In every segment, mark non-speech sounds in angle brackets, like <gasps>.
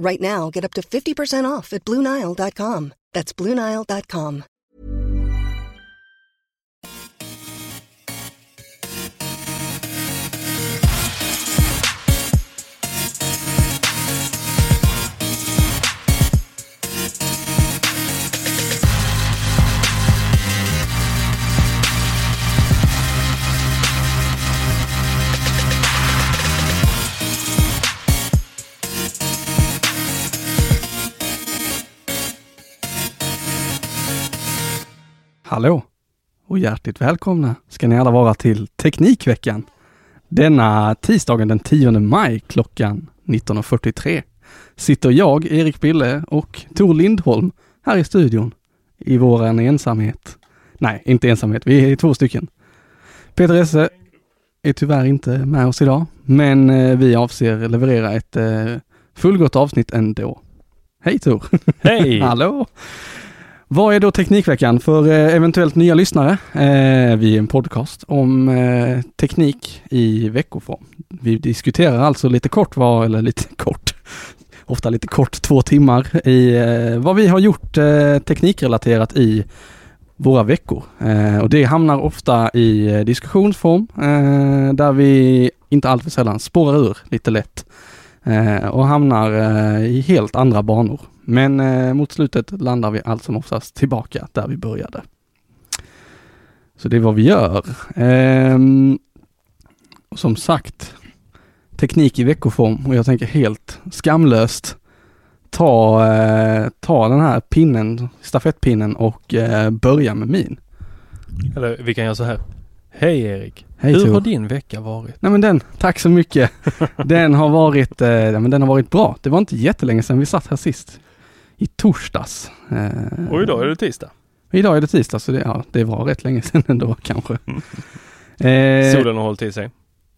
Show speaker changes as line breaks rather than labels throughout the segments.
Right now, get up to 50% off at BlueNile.com. That's BlueNile.com.
Hallå och hjärtligt välkomna ska ni alla vara till Teknikveckan. Denna tisdagen den 10 maj klockan 19.43 sitter jag, Erik Bille och Tor Lindholm här i studion i våran ensamhet. Nej, inte ensamhet, vi är två stycken. Peter Esse är tyvärr inte med oss idag, men eh, vi avser leverera ett eh, fullgott avsnitt ändå. Hej Tor!
Hej! <laughs>
Hallå! Vad är då Teknikveckan för eh, eventuellt nya lyssnare? Eh, vi är en podcast om eh, teknik i veckoform. Vi diskuterar alltså lite kort, vad, eller lite <laughs> kort, ofta lite kort, två timmar i vad vi har gjort teknikrelaterat i våra veckor. Och det hamnar ofta i diskussionsform där vi inte alltför sällan spårar ur lite lätt och hamnar i helt andra banor. Men eh, mot slutet landar vi allt som oftast tillbaka där vi började. Så det är vad vi gör. Och som sagt, teknik i veckoform och jag tänker helt skamlöst ta, eh, ta den här pinnen, stafettpinnen och eh, börja med min.
Eller vi kan göra så här. Hej Erik!
Hej
Hur
Tor.
har din vecka varit?
Nej men den, tack så mycket. <laughs> Den har varit, eh, men den har varit bra. Det var inte jättelänge sedan vi satt här sist. I torsdags. Eh,
Och idag är det tisdag.
Idag är det tisdag så det, ja, det var rätt länge <laughs> sedan ändå kanske. Eh,
Solen har hållit i sig.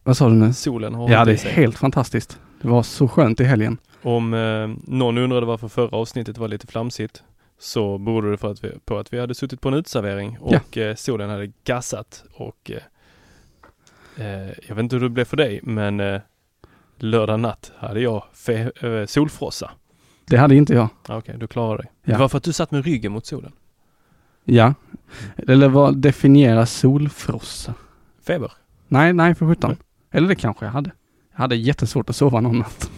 Vad sa du nu?
Solen har
Ja
hållit
det
i
är
sig.
helt fantastiskt. Det var så skönt i helgen.
Om eh, någon undrade varför förra avsnittet var lite flamsigt så berodde det för att vi, på att vi hade suttit på en uteservering och eh, solen hade gassat och eh, eh, jag vet inte hur det blev för dig men eh, lördag natt hade jag fe- eh, solfrossa.
Det hade inte jag.
Okej, du klarar dig.
Ja.
Det var för att du satt med ryggen mot solen.
Ja. Eller vad definierar solfrossa?
Feber.
Nej, nej för sjutton. Eller det kanske jag hade. Jag hade jättesvårt att sova någon natt.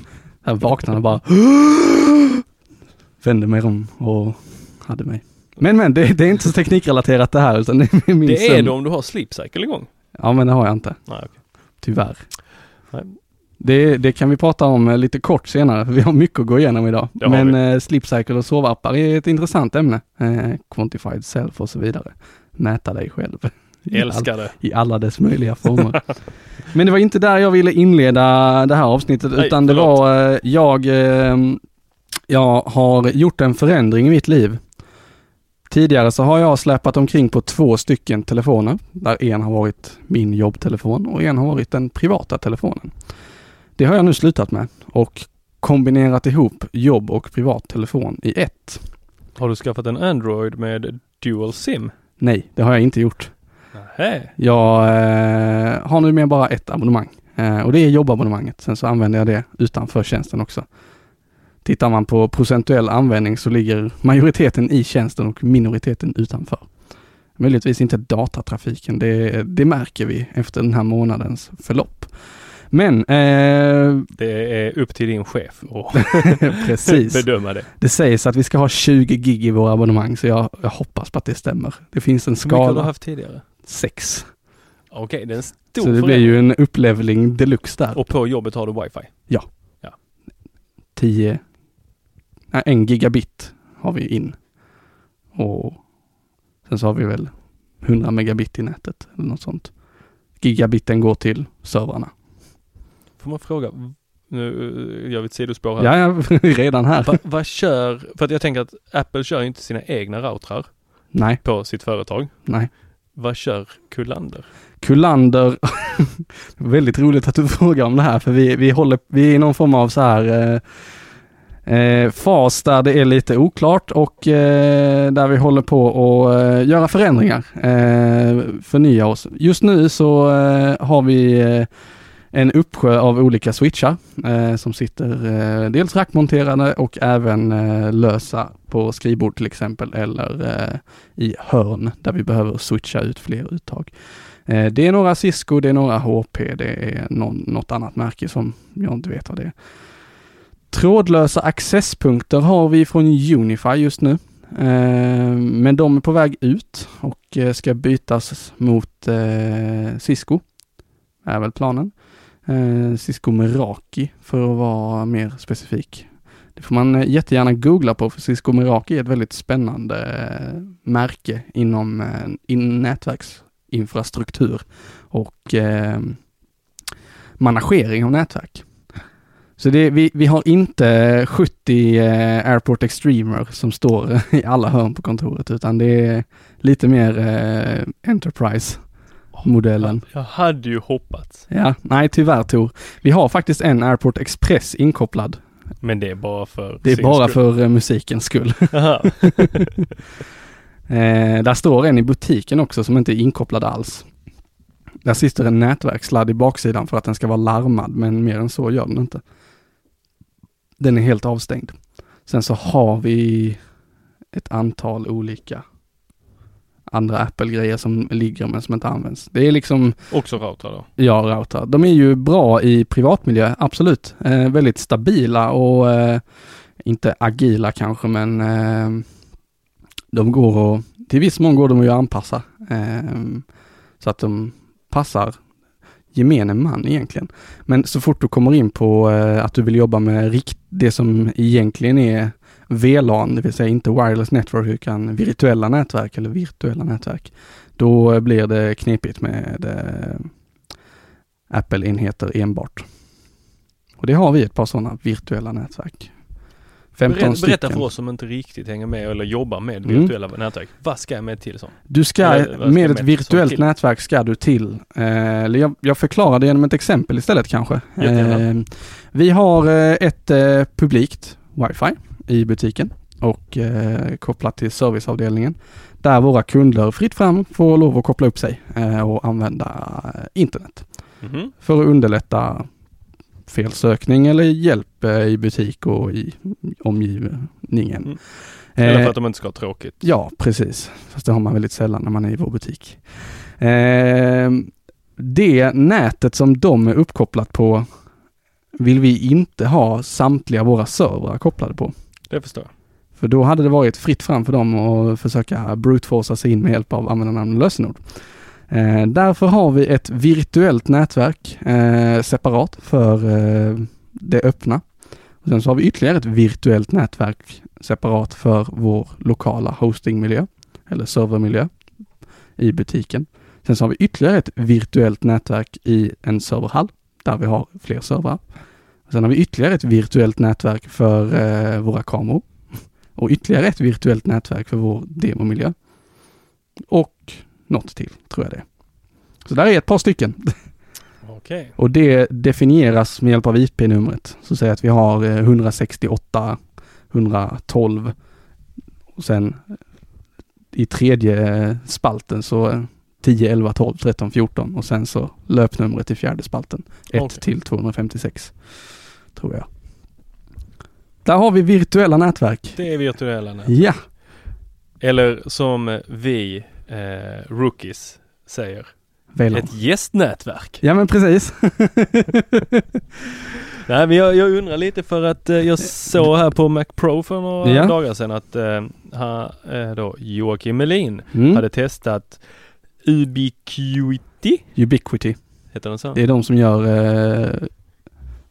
Jag vaknade och bara <gasps> vände mig om och hade mig. Men men, det, det är inte så teknikrelaterat det här utan det är min
Det är
sömn.
det om du har sleep cycle igång.
Ja men det har jag inte.
Nej, okej.
Tyvärr.
Nej.
Det, det kan vi prata om eh, lite kort senare, för vi har mycket att gå igenom idag. Men eh, sleep cycle och sovappar är ett intressant ämne. Eh, quantified self och så vidare. Mäta dig själv. I all-
Älskar det.
I alla dess möjliga former. <laughs> Men det var inte där jag ville inleda det här avsnittet,
Nej,
utan det
förlåt.
var, eh, jag, eh, jag har gjort en förändring i mitt liv. Tidigare så har jag släpat omkring på två stycken telefoner, där en har varit min jobbtelefon och en har varit den privata telefonen. Det har jag nu slutat med och kombinerat ihop jobb och privattelefon i ett.
Har du skaffat en Android med Dual SIM?
Nej, det har jag inte gjort.
Nej.
Jag eh, har numera bara ett abonnemang eh, och det är jobbabonnemanget. Sen så använder jag det utanför tjänsten också. Tittar man på procentuell användning så ligger majoriteten i tjänsten och minoriteten utanför. Möjligtvis inte datatrafiken, det, det märker vi efter den här månadens förlopp. Men eh,
Det är upp till din chef att <laughs>
precis.
bedöma det.
Det sägs att vi ska ha 20 gig i våra abonnemang så jag, jag hoppas på att det stämmer. Det finns en
Hur mycket har du
skala,
haft tidigare?
6.
Okej, det är en stor
Så det blir ju en upplevling deluxe där.
Och på jobbet har du wifi?
10, nej, en gigabit har vi in. Och sen så har vi väl 100 megabit i nätet eller något sånt. Gigabiten går till servrarna.
Får man fråga, nu gör vi ett sidospår här.
Ja, ja, <laughs> redan här.
Va, vad kör, för att jag tänker att Apple kör inte sina egna routrar
Nej,
på sitt företag.
nej.
Vad kör Kullander?
Kullander, <laughs> väldigt roligt att du <laughs> frågar om det här för vi, vi håller, vi är i någon form av så här eh, eh, fas där det är lite oklart och eh, där vi håller på att eh, göra förändringar, eh, förnya oss. Just nu så eh, har vi eh, en uppsjö av olika switchar eh, som sitter eh, dels rackmonterade och även eh, lösa på skrivbord till exempel eller eh, i hörn där vi behöver switcha ut fler uttag. Eh, det är några Cisco, det är några HP, det är någon, något annat märke som jag inte vet vad det är. Trådlösa accesspunkter har vi från Unify just nu. Eh, men de är på väg ut och eh, ska bytas mot eh, Cisco. Är väl planen. Eh, Cisco Meraki för att vara mer specifik. Det får man eh, jättegärna googla på för Cisco Meraki är ett väldigt spännande eh, märke inom eh, in nätverksinfrastruktur och eh, managering av nätverk. Så det, vi, vi har inte 70 eh, Airport Extremer som står <laughs> i alla hörn på kontoret utan det är lite mer eh, Enterprise-modellen.
Jag hade ju hoppats.
Ja, nej tyvärr Tor. Vi har faktiskt en Airport Express inkopplad.
Men det är bara för
Det är bara
skull.
för eh, musikens skull. <laughs> <laughs> Eh, där står en i butiken också som inte är inkopplad alls. Där sitter en nätverkssladd i baksidan för att den ska vara larmad, men mer än så gör den inte. Den är helt avstängd. Sen så har vi ett antal olika andra Apple-grejer som ligger men som inte används. Det är liksom
Också routrar då.
Ja, routrar. De är ju bra i privatmiljö, absolut. Eh, väldigt stabila och eh, inte agila kanske, men eh, de går att, till viss mån går de att anpassa. Eh, så att de passar gemene man egentligen. Men så fort du kommer in på eh, att du vill jobba med rikt, det som egentligen är VLAN, det vill säga inte wireless network utan virtuella nätverk eller virtuella nätverk. Då blir det knepigt med eh, Apple-enheter enbart. Och det har vi ett par sådana virtuella nätverk. 15
Berätta,
stycken.
för oss som inte riktigt hänger med eller jobbar med
Mm.
virtuella nätverk. Vad ska jag med till sånt?
Du ska,
Eller ska
med ett
med
virtuellt nätverk ska du till, eh, jag, jag förklarar det genom ett exempel istället kanske. Eh, vi har eh, ett eh, publikt wifi i butiken och eh, kopplat till serviceavdelningen där våra kunder fritt fram får lov att koppla upp sig eh, och använda eh, internet
Mhm.
för att underlätta felsökning eller hjälp eh, i butik och i omgivningen.
Mm. Eller
Eh,
för att de inte ska ha tråkigt.
Ja, precis. Fast det har man väldigt sällan när man är i vår butik. Eh, det nätet som de är uppkopplat på vill vi inte ha samtliga våra servrar kopplade på.
Det förstår jag.
För då hade det varit fritt fram för dem att försöka brute-forca sig in med hjälp av användarnamn och lösenord. Eh, därför har vi ett virtuellt nätverk eh, separat för eh, det öppna. Och sen så har vi ytterligare ett virtuellt nätverk separat för vår lokala hostingmiljö eller servermiljö i butiken. Sen så har vi ytterligare ett virtuellt nätverk i en serverhall där vi har fler servrar. Sen har vi ytterligare ett virtuellt nätverk för eh, våra kameror <laughs> och ytterligare ett virtuellt nätverk för vår demomiljö. Och något till, tror jag det. Så där är ett par stycken. <laughs>
Okej.
Och det definieras med hjälp av IP-numret. Så säg att vi har eh, 168, 112 och sen eh, i tredje eh, spalten så eh, 10, 11, 12, 13, 14 och sen så löpnumret i fjärde spalten. 1
Okej.
till 256. Tror jag. Där har vi virtuella nätverk.
Det är virtuella nät.
Ja,
Eller som vi eh, rookies säger,
väl.
ett gästnätverk.
Ja men precis. <laughs>
Nej men jag, jag undrar lite för att eh, jag såg här på Mac Pro för några
Ja.
dagar sedan att eh, ha, eh, då Joakim Melin
Mm.
hade testat Ubiquity.
Ubiquity.
Heter den så?
Det är de som gör eh,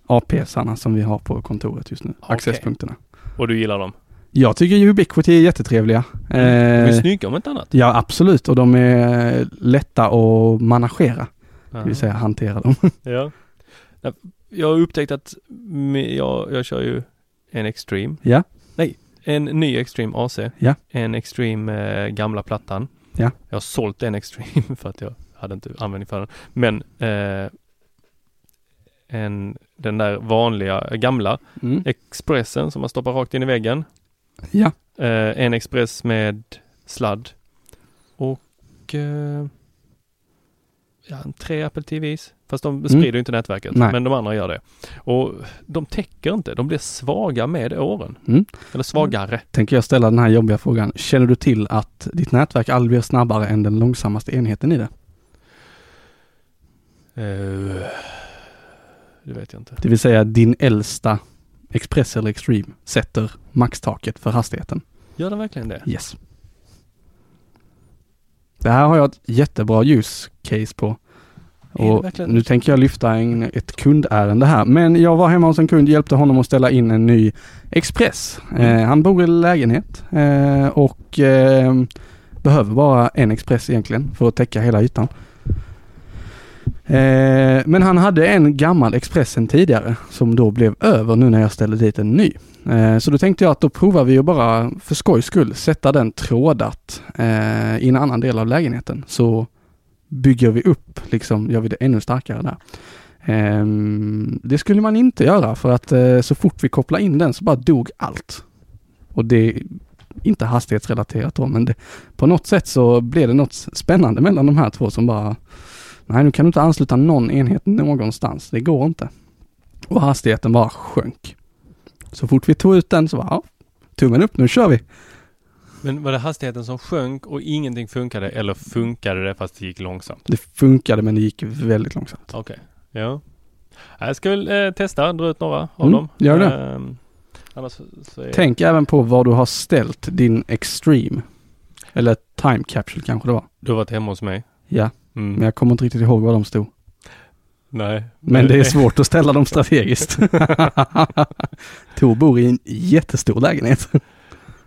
APSarna som vi har på kontoret just nu.
Okej.
Accesspunkterna.
Och du gillar dem?
Jag tycker Ubiquity är jättetrevliga.
De är
Eh,
snygga om inte annat.
ja absolut och de är lätta att managera. Det vill säga hantera dem. <laughs>
Ja. Ja, Jag har upptäckt att jag, jag kör ju en Extreme.
Ja.
En ny Extreme AC.
Ja.
En Extreme eh, gamla plattan.
Ja.
Jag har sålt en Extreme <laughs> för att jag hade inte användning för den. Men eh, en, den där vanliga gamla
Mm.
Expressen som man stoppar rakt in i väggen.
Ja.
Eh, en Express med sladd. Och eh, ja, tre Apple TVs. Fast de sprider ju inte nätverket.
Mm. Nej.
Men de andra gör det. Och de täcker inte. De blir svaga med åren.
Mm.
Eller svagare.
Tänker jag ställa den här jobbiga frågan. Känner du till att ditt nätverk aldrig blir snabbare än den långsammaste enheten i det?
Eh, det vet jag inte.
Det vill säga din äldsta Express eller Extreme sätter maxtaket för hastigheten.
Gör den verkligen det?
Yes. Det här har jag ett jättebra use case på. Och nu tänker jag lyfta en, ett kundärende här. Men jag var hemma hos en kund, hjälpte honom att ställa in en ny Express. Eh, han bor i lägenhet eh, och eh, behöver bara en Express egentligen för att täcka hela ytan. Eh, men han hade en gammal Expressen tidigare som då blev över nu när jag ställde dit en ny. Eh, så då tänkte jag att då provar vi att bara för skojs skull sätta den trådat eh, i en annan del av lägenheten. Så bygger vi upp, liksom gör vi det ännu starkare där. Ehm, det skulle man inte göra för att eh, så fort vi kopplar in den så bara dog allt. Och det är inte hastighetsrelaterat då, men det, på något sätt så blev det något spännande mellan de här två som bara Nej, nu kan du inte ansluta någon enhet någonstans. Det går inte. Och hastigheten bara sjönk. Så fort vi tog ut den så var ja, tummen upp, nu kör vi.
Men var det hastigheten som sjönk och ingenting funkade eller funkade det fast det gick långsamt?
Det funkade men det gick väldigt långsamt.
Okej. Ja. Jag ska väl eh, testa, dra ut några av
Mm,
dem.
gör det.
Ehm, är...
Tänk även på var du har ställt din Extreme. Eller Time Capsule kanske det var.
Du har varit hemma hos mig.
Ja,
Mm.
men jag kommer inte riktigt ihåg var de stod.
Nej.
Men det är svårt att ställa dem strategiskt. <laughs> Tor bor i en jättestor lägenhet.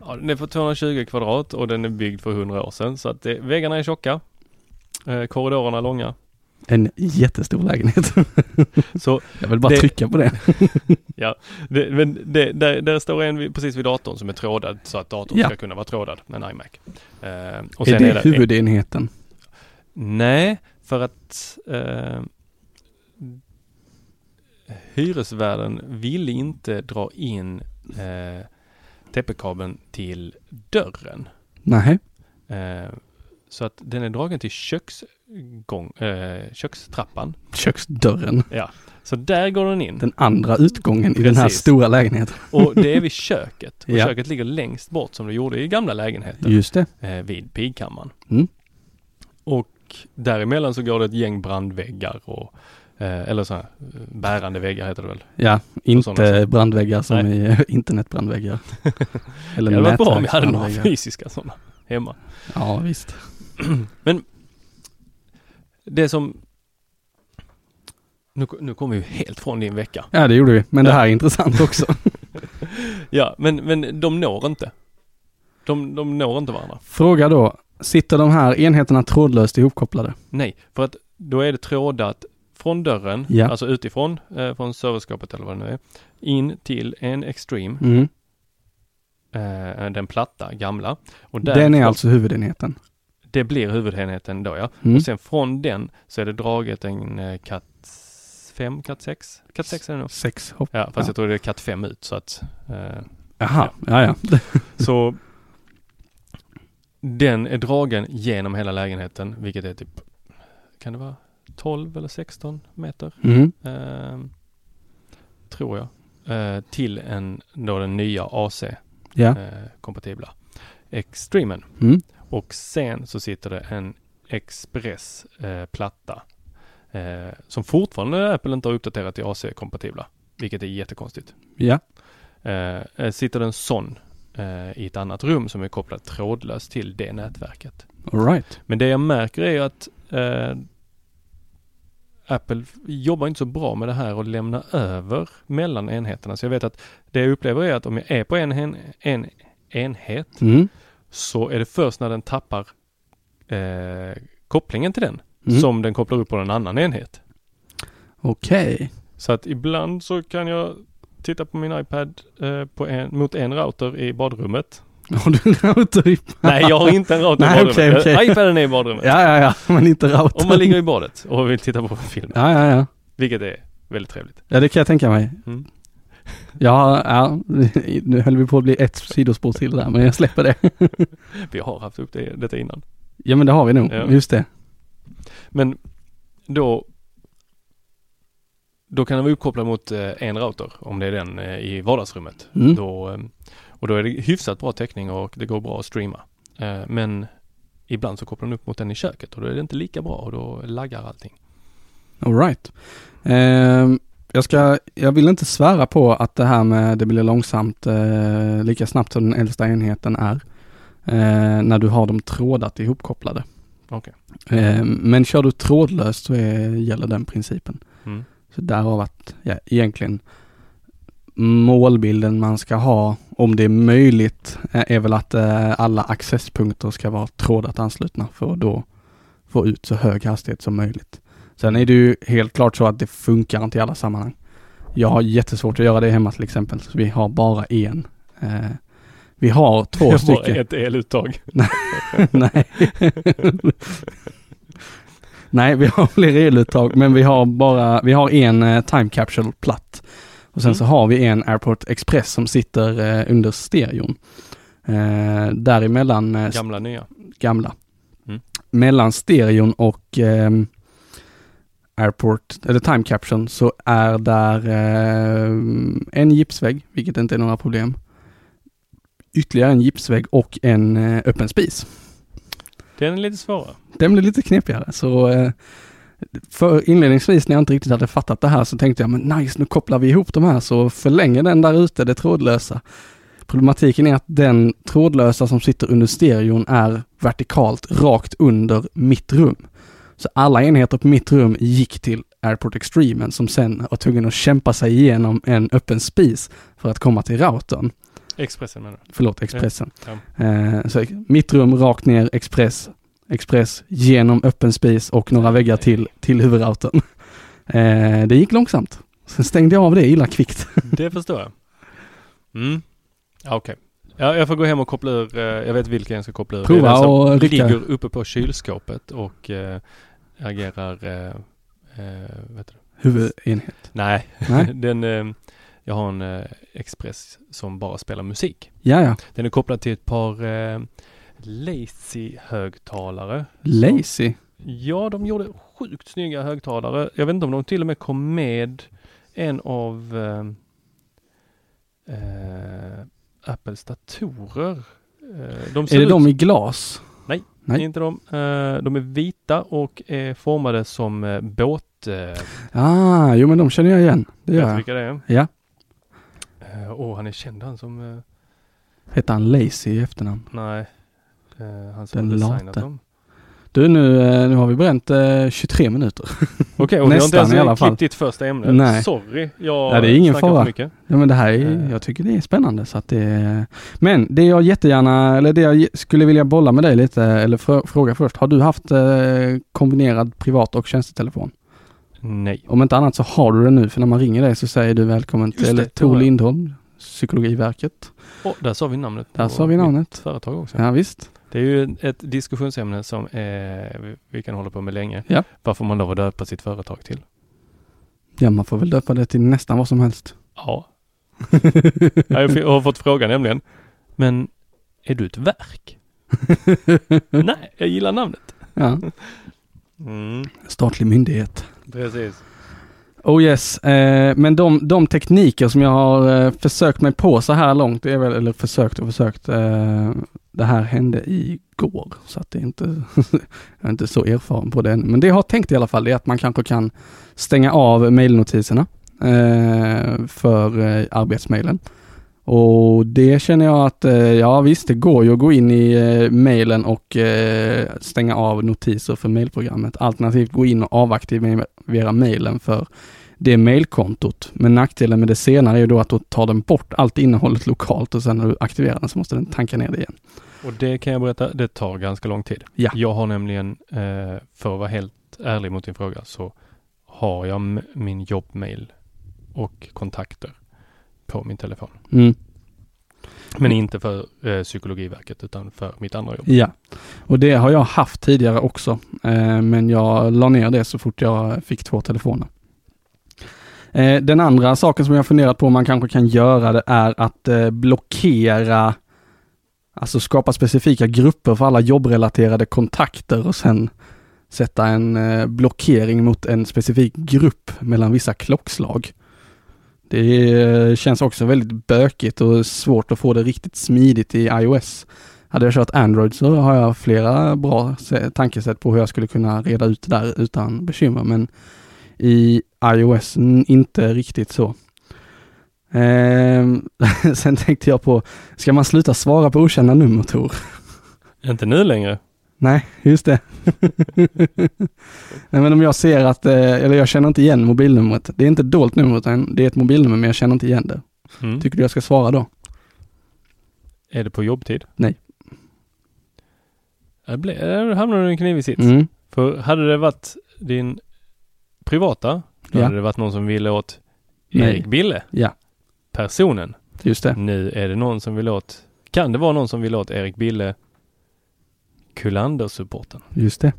Ja, den är på 220 kvadrat och den är byggd för 100 år sedan. Så att det, väggarna är tjocka. Eh, korridorerna långa.
En jättestor lägenhet. <laughs>
Så
Jag vill bara
Det-
trycka på det. <laughs>
det, men det, där, där står en precis vid datorn som är trådad så att datorn
Ja.
ska kunna vara trådad med en iMac. Eh, och
är det huvudenheten?
Nej, för att eh, hyresvärden ville inte dra in eh, TP-kabeln till dörren.
Nej.
Eh, så att den är dragen till köksgång, eh, kökstrappan.
Köksdörren.
Ja, så där går den in.
Den andra utgången i den här
Precis.
stora lägenheten.
Och det är vid <laughs> köket. Och
Ja.
köket ligger längst bort som det gjorde i gamla lägenheten.
Just det.
eh, vid pigkammaren.
Mm.
Och däremellan så går det ett gäng brandväggar och eh, eller så här, eh, bärande väggar heter det väl.
Ja, inte brandväggar som i eh, <laughs> internetbrandväggar. <laughs> Eller
det hade varit bra om vi hade några fysiska sådana hemma.
Ja, visst. <clears throat>
Det som nu, nu kommer vi helt från din vecka.
Ja, det gjorde vi. Men det
Ja.
här är intressant också. <laughs>
Ja, men, men de når inte. De, de når inte varandra.
Fråga då, sitter de här enheterna trådlöst ihopkopplade?
Nej, för att då är det trådat från dörren,
Ja.
alltså utifrån, eh, från serverskapet eller vad det nu är, in till en Extreme,
Mm.
eh, den platta, gamla. Och
Den är
därifrån-
alltså huvudenheten.
Det blir huvudenheten då ja.
Mm.
Och sen från den så är det draget en eh, Cat 5, Cat 6? Cat 6 är det nog.
6 hopp.
Ja, fast
Ja.
jag tror det är Cat 5 ut så att eh,
Jaha, ja ja.
Så den är dragen genom hela lägenheten, vilket är typ, kan det vara 12 eller 16 meter?
Mm.
Eh, tror jag. Eh, till en, då den nya AC
Ja.
eh, Extremen.
Mm.
Och sen så sitter det en Express eh, eh, som fortfarande Apple inte har uppdaterat till AC-kompatibla, vilket är jättekonstigt.
Ja.
Eh, sitter det en sån i ett annat rum som är kopplad trådlöst till det nätverket.
All right.
Men det jag märker är att eh, Apple jobbar inte så bra med det här att lämna över mellan enheterna. Så jag vet att det jag upplever är att om jag är på en, en, en enhet
Mm.
så är det först när den tappar eh, kopplingen till den
Mm.
som den kopplar upp på en annan enhet.
Okej.
Så att ibland så kan jag titta på min iPad eh, på en, mot en router i badrummet. <laughs>
Har du en router i...
Nej, jag har inte en router <laughs>
Nej,
i badrummet.
okej.
Eh, iPaden är i badrummet.
Ja, ja, ja, <laughs> men inte router.
Om man ligger i badet och vill titta på film.
Ja, ja, ja.
Vilket är väldigt trevligt.
Ja, det kan jag tänka mig.
Mm.
Ja, ja, nu höll vi på att bli ett sidospår till där, men jag släpper det.
Vi har haft upp det, detta innan.
Ja, men det har vi nog.
Ja.
Just det.
Men då då kan den vara uppkopplad mot eh, en router om det är den eh, i vardagsrummet.
Mm.
Då, eh, och då är det hyfsat bra täckning och det går bra att streama. Men ibland så kopplar den upp mot den i köket och då är det inte lika bra och då laggar allting.
All right. Ehm, jag ska, jag vill inte svära på att det här med det blir långsamt eh, lika snabbt som den äldsta enheten är. Eh, när du har dem trådat ihopkopplade.
Okej.
Ehm, men kör du trådlöst så är, gäller den principen.
Mm.
Så därav att, ja, egentligen målbilden man ska ha, om det är möjligt, är är väl att eh, alla accesspunkter ska vara trådat anslutna för att då få ut så hög hastighet som möjligt. Sen är det ju helt klart så att det funkar inte i alla sammanhang. Jag har jättesvårt att göra det hemma till exempel, så vi har bara en. Eh, vi har två
Bara
stycken.
ett eluttag. <laughs>
Nej. <laughs> <laughs> Nej, vi har <laughs> fler eluttag, men vi har bara, vi har en eh, time capsule platt. Och sen
Mm.
så har vi en Airport Express som sitter eh, under stereon. Eh, däremellan eh,
Gamla nya.
gamla.
Mm.
Mellan stereon och ehm, Airport, eller Time Caption, så är där ehm, en gipsvägg, vilket inte är några problem. Ytterligare en gipsvägg och en eh, öppen spis.
Den är lite svårare.
Den blir lite knepigare, så eh, för inledningsvis när jag inte riktigt hade fattat det här så tänkte jag, men nice, nu kopplar vi ihop de här så förlänger den där ute det trådlösa. Problematiken är att den trådlösa som sitter under stereon är vertikalt rakt under mitt rum. Så alla enheter på mitt rum gick till Airport Extremen som sen var tvungen att kämpa sig igenom en öppen spis för att komma till routern.
Expressen menar du?
Förlåt, Expressen.
Ja.
Eh, så mitt rum rakt ner, Express, Express genom öppen spis och några väggar till, till huvudroutern. Eh, det gick långsamt. Sen stängde jag av det illa kvickt.
Det förstår jag. Mm. Ja, Okej. Ja, jag får gå hem och koppla ur, eh, jag vet vilken jag ska koppla ur.
Prova
det är
och rycka.
ligger uppe på kylskåpet och eh, agerar, eh, eh, vet du?
Huvudenhet.
Nej,
Nej. <laughs>
den, eh, jag har en eh, Express som bara spelar musik.
Ja, ja.
Den är kopplad till ett par eh, Lazy-högtalare.
Lazy.
Ja, de gjorde sjukt snygga högtalare. Jag vet inte om de till och med kom med en av eh, eh, Apples datorer. Eh, de
Är det
ut,
de i glas? Nej.
Inte de. Eh, de är vita och är formade som båt...
Ah, jo men de känner jag igen. Det gör jag.
vilka det är?
Ja.
Eh, Åh, han är känd han som... Eh,
Heter han Lazy i efternamn?
nej. Eh, han som
Den
designat
late.
dem.
Du nu, nu har vi bränt eh, 23 minuter.
Okej, och vi har <laughs> inte
Nästan
ens klippt ditt första ämne.
Nej.
Sorry, jag
Nej, det är ingen fara.
för mycket.
Ja men det här är, jag tycker det är spännande så att det är... Men det jag jättegärna, eller det jag skulle vilja bolla med dig lite, eller frå- fråga först. Har du haft kombinerad privat och tjänstetelefon?
Nej.
Om inte annat så har du det nu, för när man ringer dig så säger du välkommen
Just
till
det,
Tor. Lindholm, Psykologiverket.
Och där sa vi namnet.
Där sa vi namnet.
Företag också.
Ja visst.
Det är ju ett diskussionsämne som eh, vi- kan hålla på med länge.
Ja.
Varför man då döpa sitt företag till.
Ja, man får väl döpa det till nästan vad som helst.
Ja. jag har fått frågan nämligen. Men är du ett verk? <laughs> Nej, jag gillar namnet.
Ja.
Mm,
Statlig myndighet
precis.
Oh yes, eh, men de, de tekniker som jag har eh, försökt mig på så här långt, det är väl, eller försökt och försökt, eh, det här hände igår, så att det är inte, <laughs> jag är inte så erfaren på det än. Men det jag har tänkt i alla fall är att man kanske kan stänga av mailnotiserna eh, för eh, arbetsmailen. Och det känner jag att, eh, ja visst, det går ju att gå in i eh, mailen och eh, stänga av notiser för mailprogrammet. Alternativt gå in och avaktivera mailen för det mailkontot. Men nackdelen med det senare är ju då att då tar den bort allt innehållet lokalt och sen när du aktiverar den så måste den tanka ner det igen.
Och det kan jag berätta, det tar ganska lång tid.
Ja.
Jag har nämligen, för att vara helt ärlig mot din fråga, så har jag min jobbmail och kontakter på min telefon.
Mm.
Men inte för eh, Psykologiverket utan för mitt andra jobb.
Ja, och det har jag haft tidigare också. Eh, men jag la ner det så fort jag fick två telefoner. Eh, den andra saken som jag funderat på om man kanske kan göra det är att eh, blockera, alltså skapa specifika grupper för alla jobbrelaterade kontakter och sen sätta en eh, blockering mot en specifik grupp mellan vissa klockslag. Det känns också väldigt bökigt och svårt att få det riktigt smidigt i iOS. Hade jag kört Android så har jag flera bra tankesätt på hur jag skulle kunna reda ut det där utan bekymmer, men i iOS inte riktigt så. Ehm, <laughs> sen tänkte jag på, ska man sluta svara på okända nummer Tor?
Inte nu längre.
Nej, just det. <laughs> Nej, men om jag ser att, eh, eller jag känner inte igen mobilnumret. Det är inte ett dolt nummer utan det är ett mobilnummer men jag känner inte igen det.
Mm.
Tycker du jag ska svara då?
Är det på jobbtid?
Nej.
Där hamnar du i en knivig sits.
Mm.
För hade det varit din privata, då
Ja.
hade det varit någon som ville åt
Nej.
Erik Bille,
Ja,
personen.
just det.
Nu är det någon som vill åt, kan det vara någon som vill åt Erik Bille, Kullander-supporten?
Just det.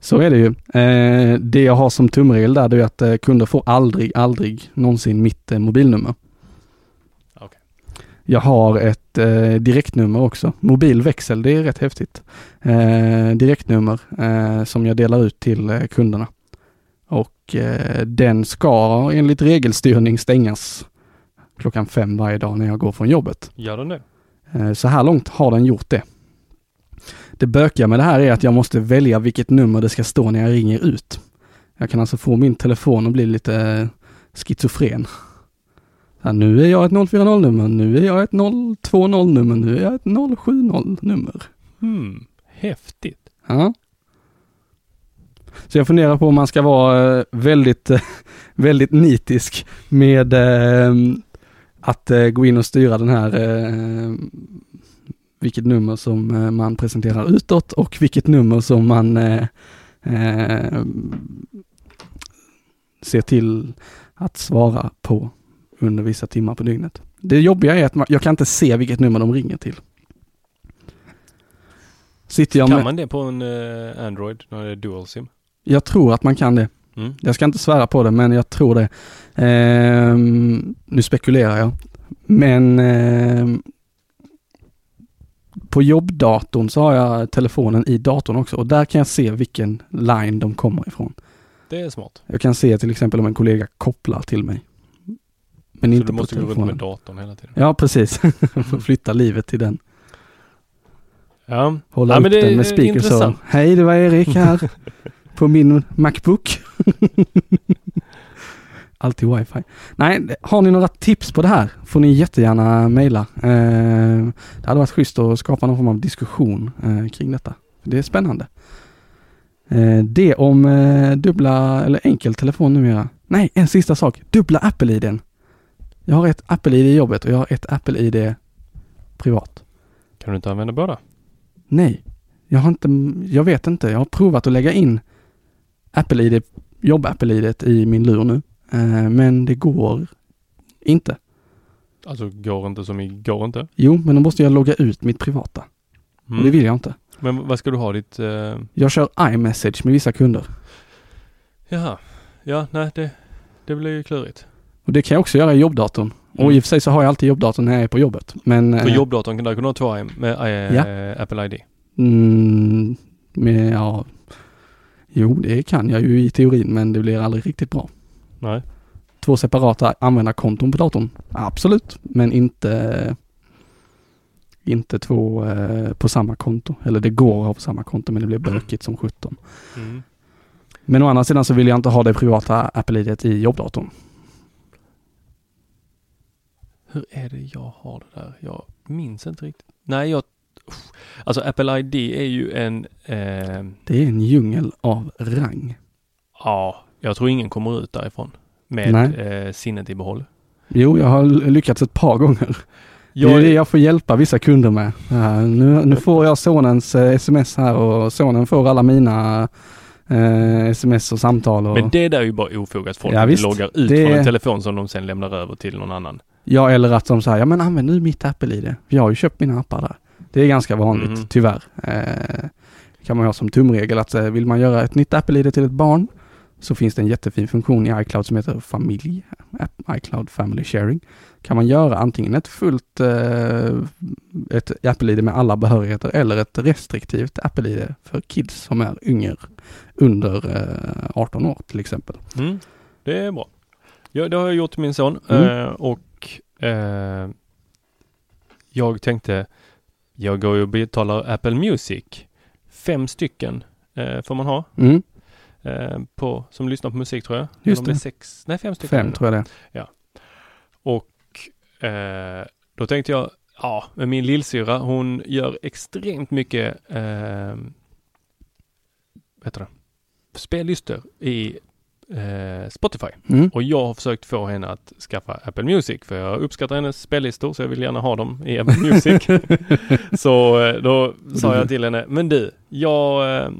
Så är det ju. Eh, det jag har som tumregel där det är att eh, kunder får aldrig, aldrig någonsin mitt eh, mobilnummer.
Okej.
Jag har ett eh, direktnummer också. Mobilväxel, det är rätt häftigt. Eh, direktnummer eh, som jag delar ut till kunderna. Och den ska enligt regelstyrning stängas klockan fem varje dag när jag går från jobbet.
Gör den det?
Så här långt har den gjort det. Det bökiga med det här är att jag måste välja vilket nummer det ska stå när jag ringer ut. Jag kan alltså få min telefon att bli lite eh, schizofren. Här, nu är jag ett 040-nummer, nu är jag ett 020-nummer, nu är jag ett 070-nummer.
Hmm, häftigt.
Ja. Så jag funderar på om man ska vara eh, väldigt, eh, <laughs> väldigt nitisk med att gå in och styra den här vilket nummer som eh, man presenterar utåt och vilket nummer som man eh, eh, ser till att svara på under vissa timmar på dygnet. Det jobbiga är att man, jag kan inte se vilket nummer de ringer till. Sitter jag
kan
med,
man det på en eh, Android när det är dual sim?
jag tror att man kan det.
Mm.
Jag ska inte svära på det, men jag tror det. Ehm, nu spekulerar jag. Men ehm, på jobbdatorn så har jag telefonen i datorn också och där kan jag se vilken line de kommer ifrån.
Det är smart.
Jag kan se till exempel om en kollega kopplar till mig. Men
Så
inte
du
på
måste gå runt
telefonen.
med datorn hela tiden.
Ja, precis. Får <laughs> flytta livet till den.
Ja,
Hålla
Ja,
upp den med speaker så. Hej, det var Erik här <laughs> på min Macbook. <laughs> Alltid wifi. Nej, har ni några tips på det här får ni jättegärna mejla. Eh, det hade varit schysst att skapa någon form av diskussion eh, kring detta. Det är spännande. Eh, det om dubbla eller enkel telefon numera. Nej, en sista sak. Dubbla Apple-iden. Jag har ett Apple-id i jobbet och jag har ett Apple-id privat.
kan du inte använda båda?
Nej, jag har inte, jag vet inte. Jag har provat att lägga in Apple-id, jobb-Apple-idet i min lur nu. Eh, men det går inte.
Alltså går inte som i går inte?
Jo, men då måste jag logga ut mitt privata.
Mm.
Och det vill jag inte.
Men vad ska du ha ditt... Eh...
Jag kör iMessage med vissa kunder.
Jaha. ja, nej det, det blir ju klurigt.
Och det kan jag också göra i jobbdatorn. Och
Mm.
i och för sig så har jag alltid jobbdatorn när jag är på jobbet. Men...
På
eh,
jobbdatorn kan du ha två med eh, Apple ID.
Mm, men ja... Jo, det kan jag ju i teorin men det blir aldrig riktigt bra.
Nej.
Två separata användarkonton på datorn? Absolut, men inte inte två eh, på samma konto. Eller det går att ha på samma konto men det blir bökigt som 17.
Mm.
Men å andra sidan så vill jag inte ha det privata Apple-idet i jobbdatorn.
Hur är det jag har det där? Jag minns inte riktigt. Nej, jag... Alltså Apple ID är ju en... Eh,
Det är en djungel av rang.
ja, jag tror ingen kommer ut därifrån med eh, sinnet i behåll.
Jo, jag har lyckats ett par gånger.
Jag,
det är det jag får hjälpa vissa kunder med. Ja, nu, nu får jag sonens eh, sms här och sonen får alla mina eh, sms och samtal. Och,
Men det där är ju bara ofog att folk
Ja, visst.
loggar ut
Det-
från en telefon som de sen lämnar över till någon annan.
Ja, eller att de säger, ja men använd nu mitt Apple-id. Jag har ju köpt mina appar där. Det är ganska vanligt,
Mhm.
tyvärr. Eh, kan man ha som tumregel att vill man göra ett nytt Apple-id till ett barn så finns det en jättefin funktion i iCloud som heter familj, iCloud Family Sharing. Kan man göra antingen ett fullt eh, ett Apple-id med alla behörigheter eller ett restriktivt Apple-id för kids som är yngre, under eh, 18 år till exempel.
Mm. Det är bra. Ja, det har jag gjort till min son
Mm.
eh, och eh, jag tänkte jag går och betalar Apple Music. Fem stycken eh, får man ha
Mm,
eh, på, som lyssnar på musik tror jag.
Just
om
det.
Sex, nej, fem stycken.
fem tror jag det är.
Och eh, då tänkte jag, ja, men min lillsyra hon gör extremt mycket eh, vad heter det? spellistor i eh, Spotify.
Mm.
Och jag har försökt få henne att skaffa Apple Music för jag uppskattar hennes spellistor så jag vill gärna ha dem i Apple Music. <laughs> så eh, då sa jag till henne, men du, jag eh,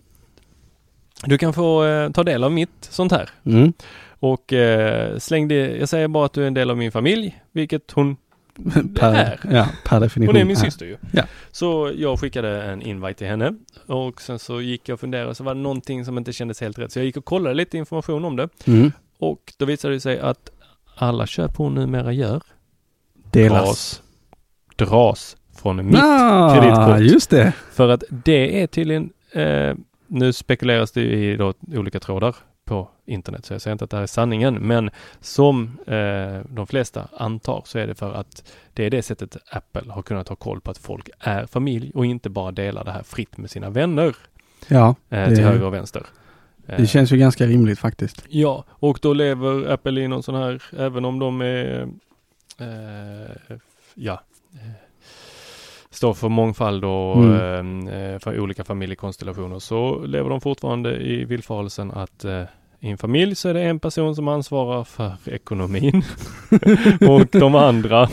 du kan få eh, ta del av mitt sånt här.
Mm.
Och eh, släng det, jag säger bara att du är en del av min familj, vilket hon <laughs>
Per,
är.
ja, per definition.
Hon är min
är.
syster ju.
Ja.
Så jag skickade en invite till henne och sen så gick jag och funderade så var det någonting som inte kändes helt rätt. Så jag gick och kollade lite information om det
Mm.
och då visade det sig att alla köp hon numera gör
Delas.
dras, dras från mitt
ah,
kreditkort.
just det.
För att det är tydligen, eh, nu spekuleras det i då olika trådar på internet, så jag säger inte att det här är sanningen, men som eh, de flesta antar så är det för att det är det sättet Apple har kunnat ha koll på att folk är familj och inte bara delar det här fritt med sina vänner
Ja,
eh,
Det-
till höger och vänster. Eh,
det känns ju ganska rimligt faktiskt.
Ja, och då lever Apple i någon sån här, även om de är, eh, ja, eh, står för mångfald och
Mm.
eh, för olika familjekonstellationer så lever de fortfarande i villfarelsen att eh, i en familj så är det en person som ansvarar för ekonomin <laughs> och de andra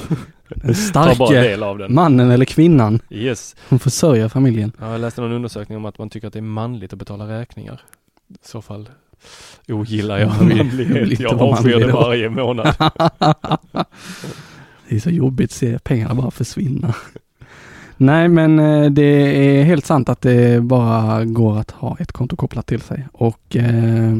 Den starke
del av den.
mannen eller kvinnan
Yes.
som försörjer familjen.
Ja, Jag läste någon undersökning om att man tycker att det är manligt att betala räkningar. I så fall ogillar jag
vill
manlighet. Jag avskyr det varje månad. <laughs>
det är så jobbigt att se pengarna bara försvinna. Nej, men eh, det är helt sant att det bara går att ha ett konto kopplat till sig och eh,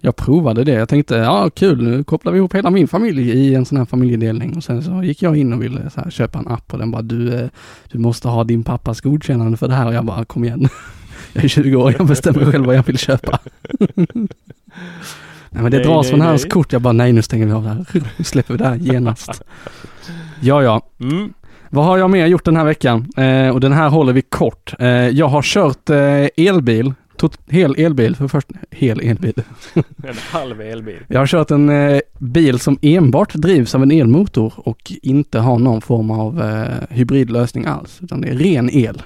jag provade det. Jag tänkte, ja kul, nu kopplar vi ihop hela min familj i en sån här familjedelning och sen så gick jag in och ville här, köpa en app och den bara, du, eh, du måste ha din pappas godkännande för det här och jag bara, kom igen. <laughs> Jag är 20 år, jag bestämmer själv vad jag vill köpa. <laughs> Nej men det
Nej,
dras från hans kort. Jag bara, nej nu stänger vi av det här. Nu <laughs> släpper vi det här genast. Ja, ja.
Mm.
Vad har jag mer gjort den här veckan? Eh, och den här håller vi kort. Eh, jag har kört eh, elbil. Tot, hel elbil för först. Hel elbil. <laughs>
En halv elbil.
Jag har kört en eh, bil som enbart drivs av en elmotor och inte har någon form av eh, hybridlösning alls. Utan det är ren el.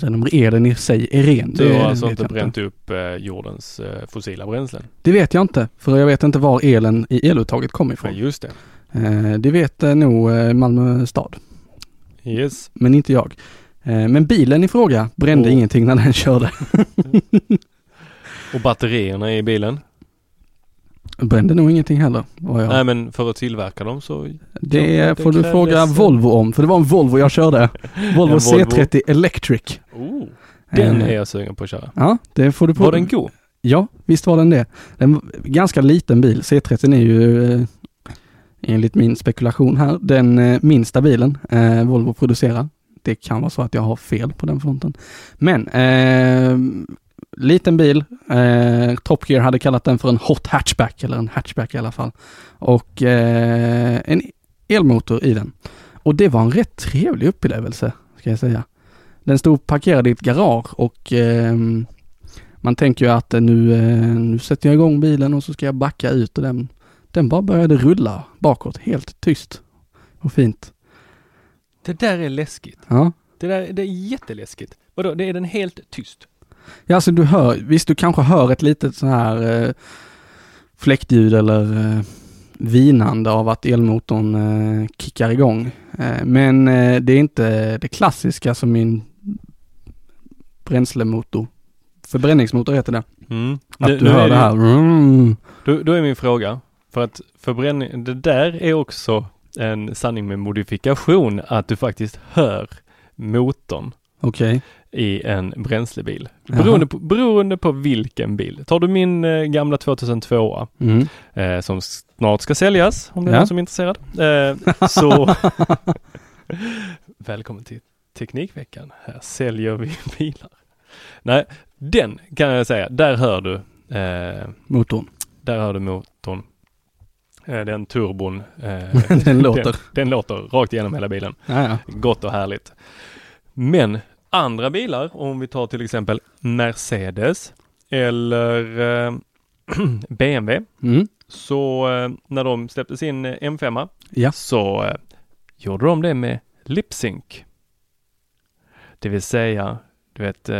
Sen om elen i sig är ren,
Du har alltså inte bränt upp eh, jordens fossila bränslen?
Det vet jag inte, för jag vet inte var elen i eluttaget kommer ifrån.
Nej, just det.
Eh, det vet eh, nog eh, Malmö stad,
Yes.
men inte jag. Men bilen i fråga brände
Och-
ingenting när den körde. <laughs>
Och batterierna i bilen?
brände nog ingenting heller. Jag...
Nej men för att tillverka dem så
det
det
får du fråga Volvo om, för det var en Volvo jag körde. <laughs> Volvo
En Volvo.
C30 Electric.
oh, den är jag sugen på att köra.
Ja, det får du
Var den god?
Ja, visst var den det. Den var ganska liten bil. C30 är ju enligt min spekulation här den eh, minsta bilen eh, Volvo producerar. Det kan vara så att jag har fel på den fronten. Men eh, liten bil. Eh, Top Gear hade kallat den för en hot hatchback, eller en hatchback i alla fall. Och eh, en elmotor i den. Och det var en rätt trevlig upplevelse, ska jag säga. Den stod parkerad i ett garage och eh, man tänker ju att eh, nu, eh, nu sätter jag igång bilen och så ska jag backa ut och den, den bara började rulla bakåt helt tyst och fint.
Det där är läskigt.
Ja.
Det där det är jätteläskigt. Vadå, det är den helt tyst?
Ja, alltså du hör, visst du kanske hör ett litet så här eh, fläktljud eller eh, vinande av att elmotorn eh, kickar igång. Eh, men eh, det är inte det klassiska som min bränslemotor, förbränningsmotor heter det.
Mm.
Att
Nu-
du
nu
hör det här. Mm.
Då, då är min fråga, för att förbränning, det där är också en sanning med modifikation, att du faktiskt hör motorn
Okej.
i en bränslebil. Beroende på, beroende på vilken bil. Tar du min eh, gamla 2002
Mm.
eh, som snart ska säljas, om det är
Ja.
någon som är intresserad. Eh, så <laughs> välkommen till Teknikveckan. Här säljer vi <laughs> bilar. Nej, den kan jag säga, där hör du eh,
Motorn.
där hör du motorn. Eh, Den turbon. eh, <laughs>
Den låter.
Den, den låter rakt igenom hela bilen.
Ja, ja.
Gott och härligt. Men andra bilar, om vi tar till exempel Mercedes eller eh, <clears throat> BMW,
Mm.
så eh, när de släppte sin eh, M5
Ja.
så eh, gjorde de det med lip-sync. Det vill säga, du vet,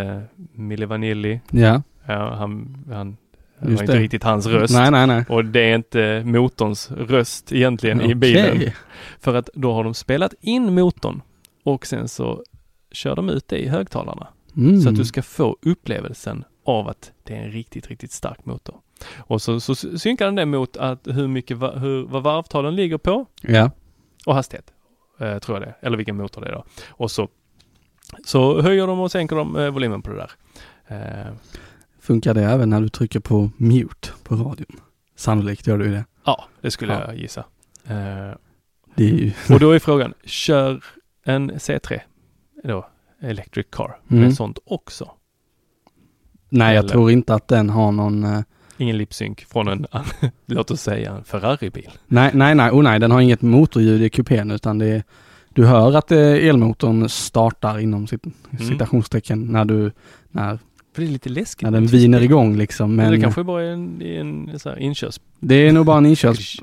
Milli Vanilli,
Ja.
ja, han, han, det var inte
det.
riktigt hans röst.
Nej, nej, nej.
Och det är inte motorns röst egentligen i bilen. För att då har de spelat in motorn och sen så kör de ut det i högtalarna.
Mm.
Så att du ska få upplevelsen av att det är en riktigt, riktigt stark motor. Och så, så synkar den det mot att hur mycket, hur, vad varvtalen ligger på
Ja.
och hastighet. Eh, tror jag det Eller vilken motor det är då. Och så, så höjer de och sänker de eh, volymen på det där. Eh,
Funkar det även när du trycker på mute på radion? Sannolikt gör du det.
ja, det skulle
Ja.
jag gissa. Eh,
ju...
Och då är frågan, kör en C3 då, Electric Car,
Mm.
med sånt också?
Nej, jag
Eller-
tror inte att den har någon... eh,
Ingen lipsync från en, <laughs> låt oss säga en Ferrari-bil.
Nej, nej, nej, oh, nej, den har inget motorljud i kupén utan det är, du hör att eh, elmotorn startar inom cit-
Mm.
citationstecken när du, när,
För det är lite läskigt.
när den viner igång liksom.
Men det kanske bara är en, en så här inkörs...
det är nog bara en inkörs...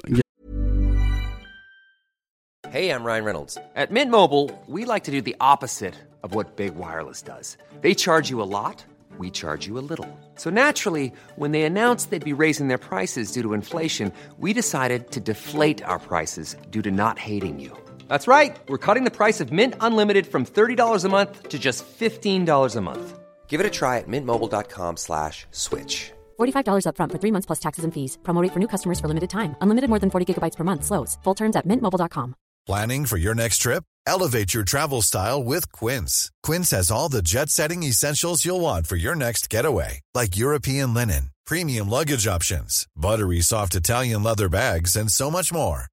Hey, I'm Ryan Reynolds. At Mint Mobile, we like to do the opposite of what Big Wireless does. They charge you a lot, we charge you a little. So naturally, when they announced they'd be raising their prices due to inflation, we decided to deflate our prices due to not hating you. That's right. We're cutting the price of Mint Unlimited from $30 a month to just $15 a month. Give it a try at mintmobile.com slash switch.
$45 upfront for three months plus taxes and fees. Promo rate for new customers for limited time. Unlimited more than 40 gigabytes per month. Slows. Full terms at mintmobile.com.
Planning for your next trip? Elevate your travel style with Quince. Quince has all the jet setting essentials you'll want for your next getaway, like European linen, premium luggage options, buttery soft Italian leather bags, and so much more.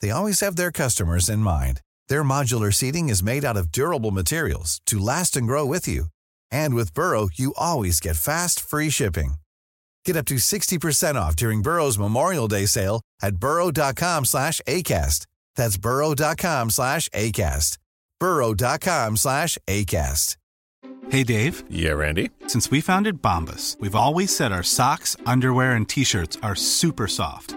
they always have their customers in mind. Their modular seating is made out of durable materials to last and grow with you. And with Burrow, you always get fast, free shipping. Get up to 60% off during Burrow's Memorial Day sale at burrow.com slash ACAST. That's burrow.com slash ACAST. burrow.com slash ACAST.
Hey, Dave.
Yeah, Randy.
Since we founded Bombus, we've always said our socks, underwear, and T-shirts are super soft.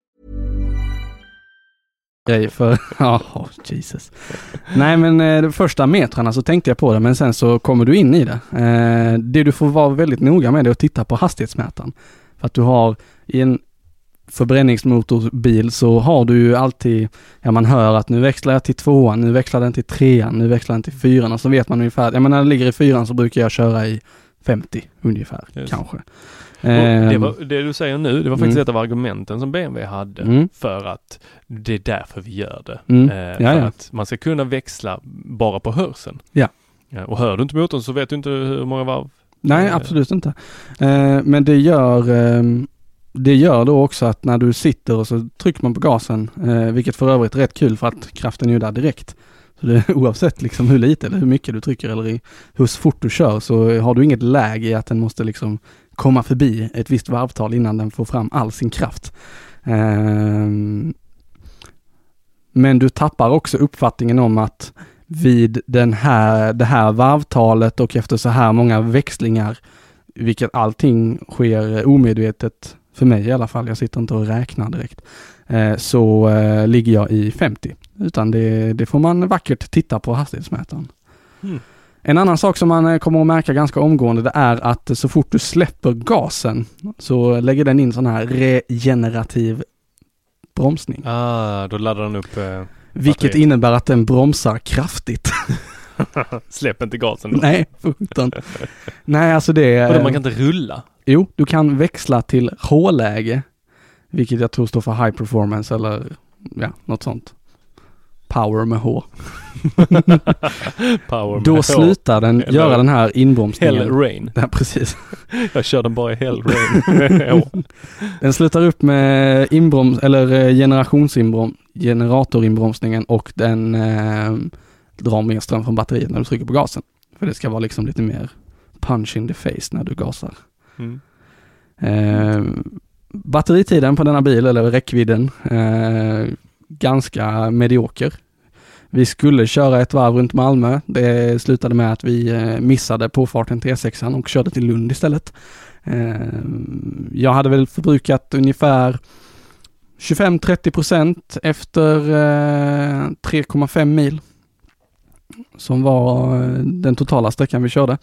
Grej för, <laughs> ja, oh, Jesus. Nej men eh, de första metrarna så tänkte jag på det men sen så kommer du in i det. Eh, det du får vara väldigt noga med är att titta på hastighetsmätaren. För att du har i en förbränningsmotorbil så har du ju alltid, ja man hör att nu växlar jag till tvåan, nu växlar den till trean, nu växlar den till fyran och så vet man ungefär, ja men när den ligger i fyran så brukar jag köra i 50 ungefär, Just. kanske.
det, ehm. var, det, du säger nu, det var faktiskt mm. ett av argumenten som BMW hade mm. för att det är därför vi gör det. Mm. Eh, för att man ska kunna växla bara på hörseln.
Ja.
ja. Och hör du inte motorn så vet du inte hur många varv
Nej, eh. absolut inte. Eh, men det gör eh, det gör då också att när du sitter och så trycker man på gasen, eh, vilket för övrigt är rätt kul för att kraften är ju där direkt. Så det, <laughs> oavsett liksom hur lite eller hur mycket du trycker eller i, hur fort du kör så har du inget läge i att den måste liksom komma förbi ett visst varvtal innan den får fram all sin kraft. Eh, men du tappar också uppfattningen om att vid den här, det här varvtalet och efter så här många växlingar, vilket allting sker omedvetet för mig i alla fall, jag sitter inte och räknar direkt, eh, så eh, ligger jag i 50. Utan det, det får man vackert titta på hastighetsmätaren. Mm. En annan sak som man eh, kommer att märka ganska omgående det är att så fort du släpper gasen så lägger den in sån här regenerativ bromsning.
Ah, då laddar den upp eh,
Vilket innebär att den bromsar kraftigt. <laughs>
Släpp inte gasen då.
Nej, sjutton. Nej, alltså det...
Och man kan inte rulla?
Jo, du kan växla till H-läge, vilket jag tror står för high performance eller ja, något sånt. Power med H. <laughs>
Power med
Då H. slutar den eller göra den här inbromsningen.
Hell rain.
Ja, precis. <laughs>
jag kör den bara i hell rain. <laughs>
den slutar upp med inbroms, eller eh, generationsinbrom, generatorinbromsningen och den eh, drar mer ström från batteriet när du trycker på gasen. För det ska vara liksom lite mer punch in the face när du gasar. Mm. Eh, batteritiden på denna bil, eller räckvidden, eh, ganska medioker. Vi skulle köra ett varv runt Malmö. Det slutade med att vi eh, missade påfarten till E6 och körde till Lund istället. Eh, jag hade väl förbrukat ungefär 25-30 procent efter eh, 3,5 mil. Som var den totala sträckan vi körde.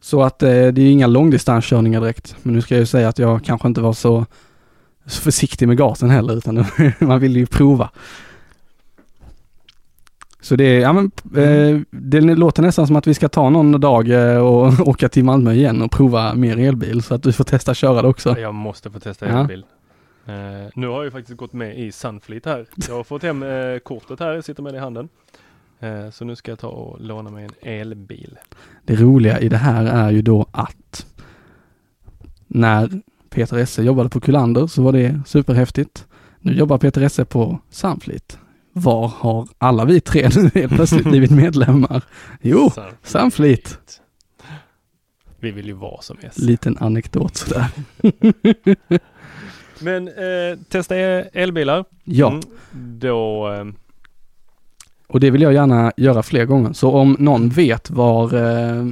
Så att det är inga långdistanskörningar direkt. Men nu ska jag ju säga att jag kanske inte var så försiktig med gasen heller utan <laughs> man vill ju prova. Så det, ja men, eh, det låter nästan som att vi ska ta någon dag eh, och <laughs> åka till Malmö igen och prova mer elbil så att du får testa köra det också.
Jag måste få testa elbil. Ja. Eh, nu har jag faktiskt gått med i Sunfleet här. <laughs> Jag har fått hem eh, kortet här, jag sitter med det i handen. Eh, så nu ska jag ta och låna mig en elbil.
Det roliga i det här är ju då att när Peter Esse jobbade på Kullander så var det superhäftigt. Nu jobbar Peter Esse på Sunfleet. Var har alla vi tre nu helt plötsligt blivit <laughs> medlemmar? Jo, Sunfleet.
Vi vill ju vara som S.
Liten anekdot sådär. <laughs>
Men eh, testa elbilar.
Ja. Mm,
då eh,
och det vill jag gärna göra fler gånger. Så om någon vet var, eh,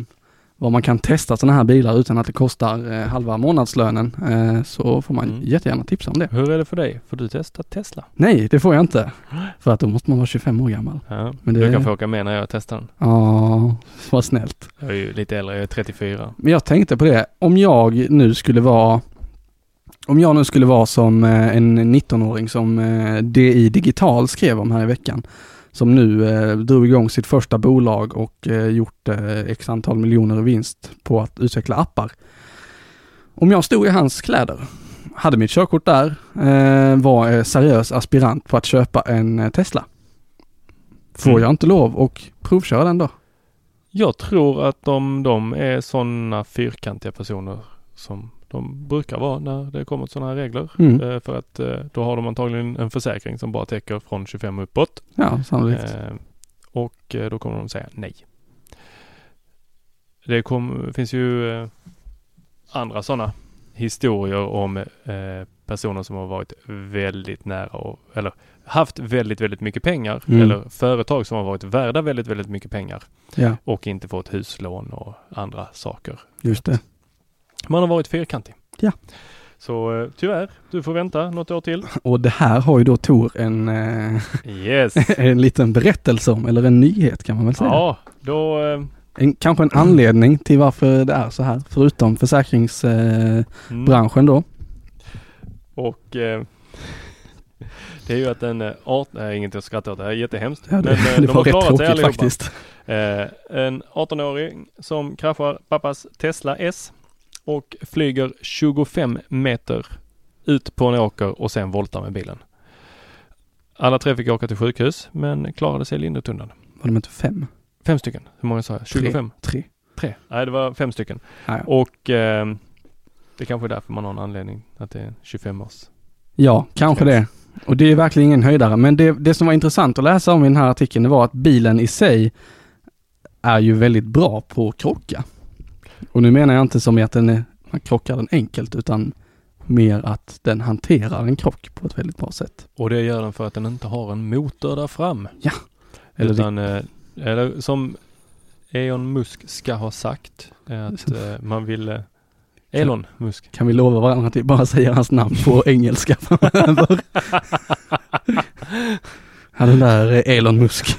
var man kan testa sådana här bilar utan att det kostar eh, halva månadslönen eh, så får man mm. jättegärna tipsa om det.
Hur är det för dig? Får du testa Tesla?
Nej, det får jag inte. <gasps> För att då måste man vara 25 år gammal.
Ja, Men det... Du kan få åka med när jag testar den.
Ja, vad snällt.
Jag är ju lite äldre, jag är 34.
Men jag tänkte på det, om jag nu skulle vara om jag nu skulle vara som eh, en 19-åring som DI Digital skrev om här i veckan som nu eh, drog igång sitt första bolag och eh, gjort eh, x antal miljoner i vinst på att utveckla appar. Om jag stod i hans kläder, hade mitt körkort där, eh, var seriös aspirant på att köpa en eh, Tesla. Får
Mm.
jag inte lov och provköra den då?
Jag tror att de, de är sådana fyrkantiga personer som de brukar vara när det kommer till sådana här regler.
Mm.
Eh, för att eh, då har de antagligen en försäkring som bara täcker från 25 uppåt.
Ja, sannolikt.
Eh, och då kommer de säga nej. Det kom, finns ju andra sådana historier om personer som har varit väldigt nära och, eller haft väldigt, väldigt mycket pengar
Mm.
eller företag som har varit värda väldigt, väldigt mycket pengar
Ja,
och inte fått huslån och andra saker.
just det.
Man har varit fyrkantig.
Ja.
Så eh, tyvärr, du får vänta något år till. <laughs>
Och det här har ju då Tor en, eh,
Yes. <laughs>
en liten berättelse om, eller en nyhet kan man väl säga.
ja, då eh,
En, kanske en anledning till varför det är så här, förutom försäkringsbranschen
mm.
då.
Och eh, <laughs> det är ju att en art, nej inget att skratta åt, det här är jättehemskt.
Ja, det,
Men
det
de har klarat sig allihopa.
faktiskt.
Eh, en 18-åring som kraschar pappas Tesla S och flyger 25 meter ut på en åker och sen voltar med bilen. Alla tre fick åka till sjukhus men klarade sig lindrigt undan.
Var de inte fem?
Fem stycken. Hur många sa jag? 25?
Tre.
Tre. Nej, det var fem stycken.
Ja.
Och eh, det kanske är därför man har en anledning att det är 25 års.
ja, kanske det. Och det är verkligen ingen höjdare. Men det, det som var intressant att läsa om i den här artikeln, det var att bilen i sig är ju väldigt bra på att krocka. Och nu menar jag inte som i att den är, man krockar den enkelt, utan mer att den hanterar en krock på ett väldigt bra sätt.
Och det gör den för att den inte har en motor där fram.
Eller
Utan, eh, eller som Elon Musk ska ha sagt, att <laughs> eh, man vill eh, Elon Musk.
Kan vi lova varandra att vi bara säger hans namn på <laughs> engelska framöver? Ja, den där Elon Musk.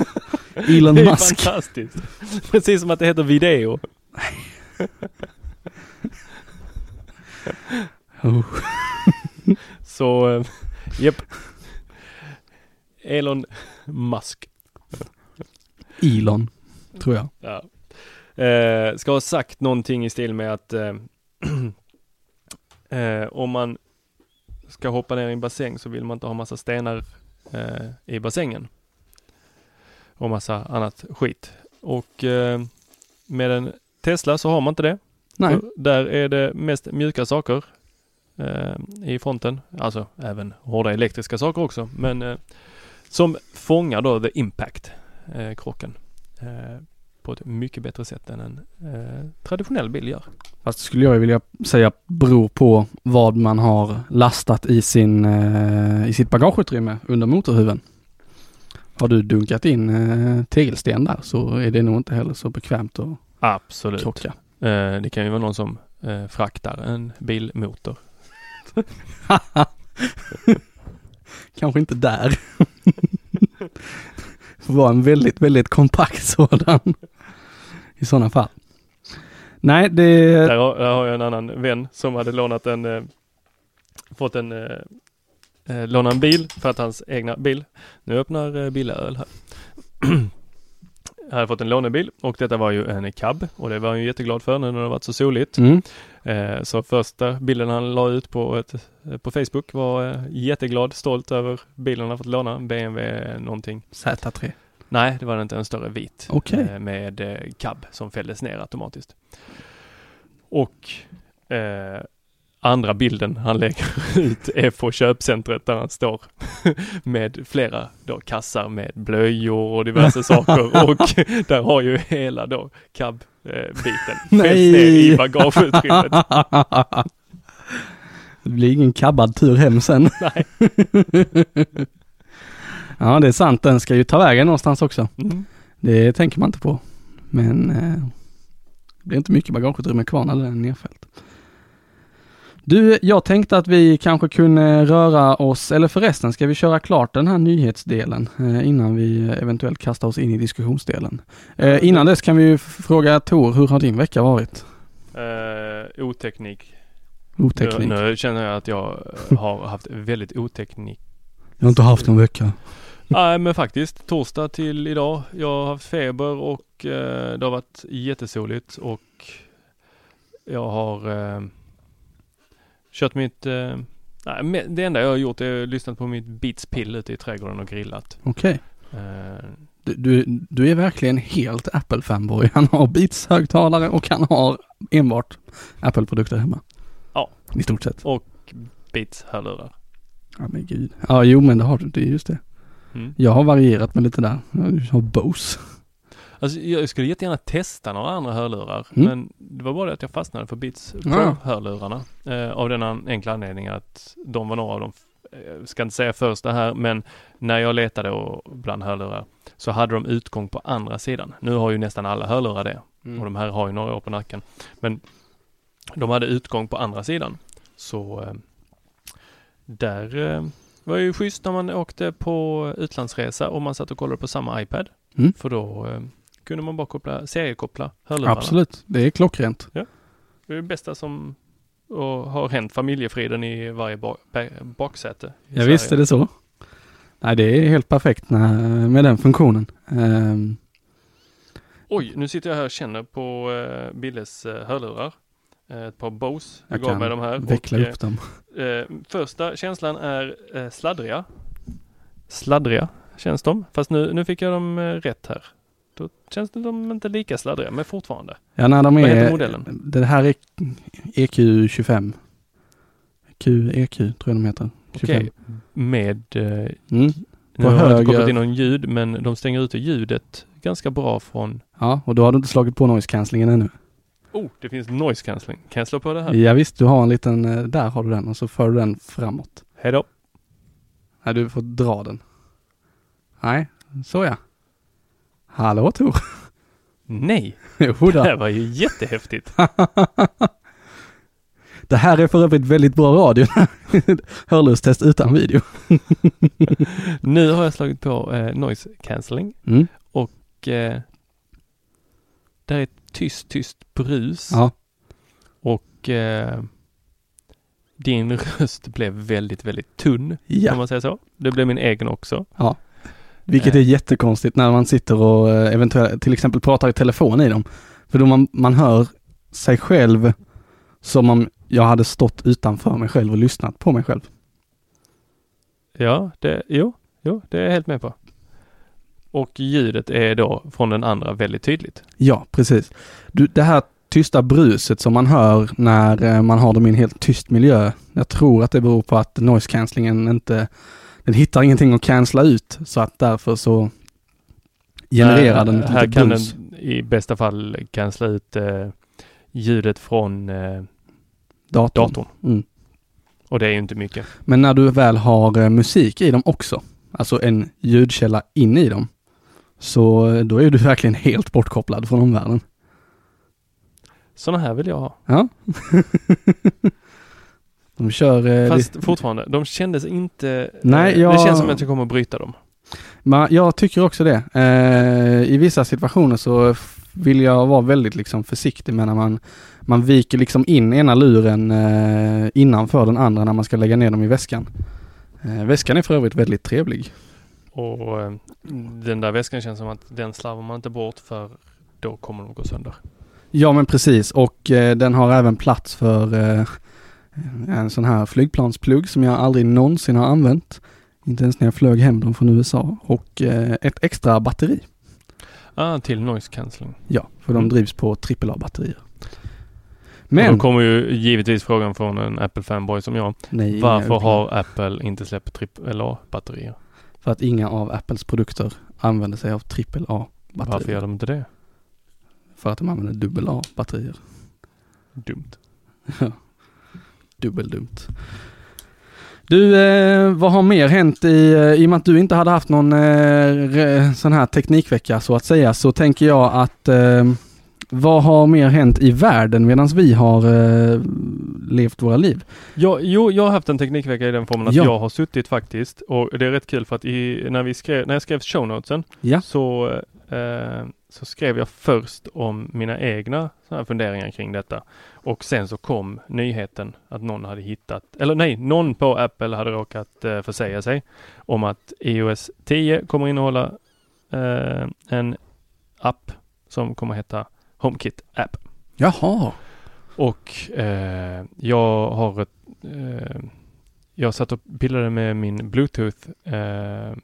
Elon <laughs>
Det är
Musk.
fantastiskt. Precis som att det heter video.
Oh. <laughs>
Så, eh, japp. Elon Musk.
Elon, tror jag.
Ja. Eh, ska ha sagt någonting i stil med att eh, <clears throat> eh, om man ska hoppa ner i en bassäng så vill man inte ha massa stenar eh, i bassängen. Och massa annat skit. Och eh, med en Tesla så har man inte det.
Nej,
För Där är det mest mjuka saker eh, i fronten. Alltså även hårda elektriska saker också. Men eh, som fångar då the impact, eh, krocken. Eh, på ett mycket bättre sätt än en eh, traditionell bil gör.
fast det skulle jag vilja säga beror på vad man har lastat i sin, eh, i sitt bagageutrymme under motorhuven. Har du dunkat in eh, tegelsten där så är det nog inte heller så bekvämt att
Absolut.
krocka.
Eh, det kan ju vara någon som eh, fraktar en bilmotor. <laughs>
Kanske inte där. <laughs> Får vara en väldigt, väldigt kompakt sådan. I sådana fall. Nej, det...
Där har, där har jag en annan vän som hade lånat en, eh, fått en, eh, eh, låna en bil för att hans egna bil, nu öppnar eh, Billa öl här. <clears throat> Hade fått en lånebil och detta var ju en cab och det var han ju jätteglad för nu när det varit så soligt.
Mm.
Eh, så första bilden han la ut på, ett, eh, på Facebook var eh, jätteglad, stolt över bilen han fått låna, BMW någonting.
Z3.
Nej, det var inte en större vit.
Okej.
Eh, med eh, cab som fälldes ner automatiskt. Och eh, andra bilden han lägger <laughs> ut är på köpcentret där han står <laughs> med flera då kassar med blöjor och diverse <laughs> saker och där har ju hela då cab-biten ner i bagageutrymmet.
det blir ingen kabbad tur hem sen.
Nej.
ja, det är sant. Den ska ju ta vägen någonstans också.
Mm.
Det tänker man inte på. Men eh, det blir inte mycket bagageutrymme kvar när den är nedfälld. Du, jag tänkte att vi kanske kunde röra oss, eller förresten ska vi köra klart den här nyhetsdelen eh, innan vi eventuellt kastar oss in i diskussionsdelen. Eh, innan dess kan vi ju fråga Tor, hur har din vecka varit?
Eh, oteknik.
Oteknik.
Nu, nu känner jag att jag eh, har haft väldigt oteknik
Jag har inte haft en vecka.
Nej men faktiskt torsdag till idag. Jag har haft feber och eh, det har varit jättesoligt och jag har eh, kört mitt, eh, nej, det enda jag har gjort är lyssnat på mitt Beats pill ute i trädgården och grillat.
Okej.
Eh,
Du, du, du är verkligen helt Apple-fanboy. Han har Beats-högtalare och han har enbart Apple-produkter hemma.
Ja.
I stort sett.
Och Beats-hörlurar.
Ja men gud. Ja jo men det har du, det är just det.
Mm.
Jag har varierat med lite där. Jag har Bose.
Alltså jag skulle jättegärna testa några andra hörlurar.
Mm.
Men det var bara det att jag fastnade för Beats. Pro-hörlurarna. Eh, av den enkla anledningen att de var några av de, eh, jag ska inte säga första här, men när jag letade och bland hörlurar så hade de utgång på andra sidan. Nu har ju nästan alla hörlurar det.
Mm.
Och de här har ju några år på nacken. Men de hade utgång på andra sidan. Så eh, där eh, var ju schysst när man åkte på utlandsresa och man satt och kollade på samma iPad.
Mm.
För då eh, kunde man bara koppla, seriekoppla hörlurarna.
Absolut, det är klockrent.
Det är det bästa som och har hänt familjefriden i varje ba- ba- baksäte. i
Ja
Sverige.
visst är det så. Nej det är helt perfekt med den funktionen. Ehm,
Oj, nu sitter jag här och känner på uh, Billes uh, hörlurar. Eh, ett par Bose. Du
jag
gav mig de här.
veckla
och,
upp dem.
första känslan är sladdriga. Sladdriga känns de. Fast nu, nu fick jag dem rätt här. Då känns de inte lika sladdriga, men fortfarande.
Ja när de
Vad heter
är,
modellen?
det här är EQ25. QEQ tror jag de heter. 25.
Okej. Med eh,
Mm.
Nu
På
har inte
höger-
kopplat in någon ljud, men de stänger ute ljudet ganska bra från...
Ja, och då har du inte slagit på noise cancellingen ännu.
Oh, det finns noise cancelling. Kan jag slå på det här?
Ja visst, du har en liten, eh, där har du den och så för du den framåt.
Hej då.
Nej, du får dra den. Nej, så ja. Hallå Tor.
Nej, <laughs>
Jo
det här var ju jättehäftigt. <laughs>
Det här är för övrigt väldigt bra radio. <laughs> Hörlurstest utan video.
nu har jag slagit på eh, noise cancelling
Mm.
och eh, där är ett tyst, tyst brus
Ja,
och eh, din röst blev väldigt, väldigt tunn. Kan
ja.
man säga så? Det blev min egen också.
Vilket är
Eh.
jättekonstigt när man sitter och eh, eventuellt till exempel pratar i telefon i dem. För då man, man hör sig själv som om jag hade stått utanför mig själv och lyssnat på mig själv.
Ja, det, jo, jo, det är jag helt med på. Och ljudet är då från den andra väldigt tydligt.
Ja, precis. Du, det här tysta bruset som man hör när eh, man har dem i en helt tyst miljö. Jag tror att det beror på att noise cancellingen inte, den hittar ingenting att cancella ut så att därför så genererar den ett
Här kan
brus.
den i bästa fall cancella ut eh, ljudet från eh,
datorn.
datorn.
Mm.
Och det är ju inte mycket.
Men när du väl har eh, musik i dem också, alltså en ljudkälla in i dem, så eh, då är du verkligen helt bortkopplad från omvärlden.
Sådana här vill jag ha.
Ja. <laughs> De kör... eh,
Fast
lite-
fortfarande, de kändes inte...
Nej,
eh,
jag-
Det känns som att jag kommer att bryta dem.
Men jag tycker också det. Eh, I vissa situationer så vill jag vara väldigt liksom försiktig med när man, man viker liksom in ena luren eh, innanför den andra när man ska lägga ner dem i väskan. Väskan är för övrigt väldigt trevlig.
Och den där väskan känns som att den slarvar man inte bort för då kommer de gå sönder.
Ja men precis och eh, den har även plats för eh, en sån här flygplansplugg som jag aldrig någonsin har använt. Inte ens när jag flög hem dem från USA och eh, ett extra batteri.
Ah, till noise cancelling.
Ja, för de
Mm.
drivs på AAA-batterier.
Men...
Men,
Då kommer ju givetvis frågan från en Apple-fanboy som jag.
nej,
Varför har Apple inte släppt AAA-batterier?
För att inga av Apples produkter använder sig av AAA-batterier.
Varför gör de inte det?
För att de använder dubbel A-batterier.
Dumt.
Dubbeldumt. Du, eh, vad har mer hänt i, eh, i och med att du inte hade haft någon eh, re, sån här teknikvecka så att säga, så tänker jag att eh, vad har mer hänt i världen medan vi har eh, levt våra liv?
Ja, jo, jag har haft en teknikvecka i den formen att
Ja.
jag har suttit faktiskt och det är rätt kul för att i, när, vi skrev, när jag skrev show notesen
Ja.
så, eh, så skrev jag först om mina egna här funderingar kring detta. Och sen så kom nyheten att någon hade hittat, eller nej, någon på Apple hade råkat eh, försäga sig om att iOS 10 kommer innehålla eh, en app som kommer heta HomeKit App.
Jaha.
Och eh, jag har ett, eh, jag satt och pillade med min bluetooth eh,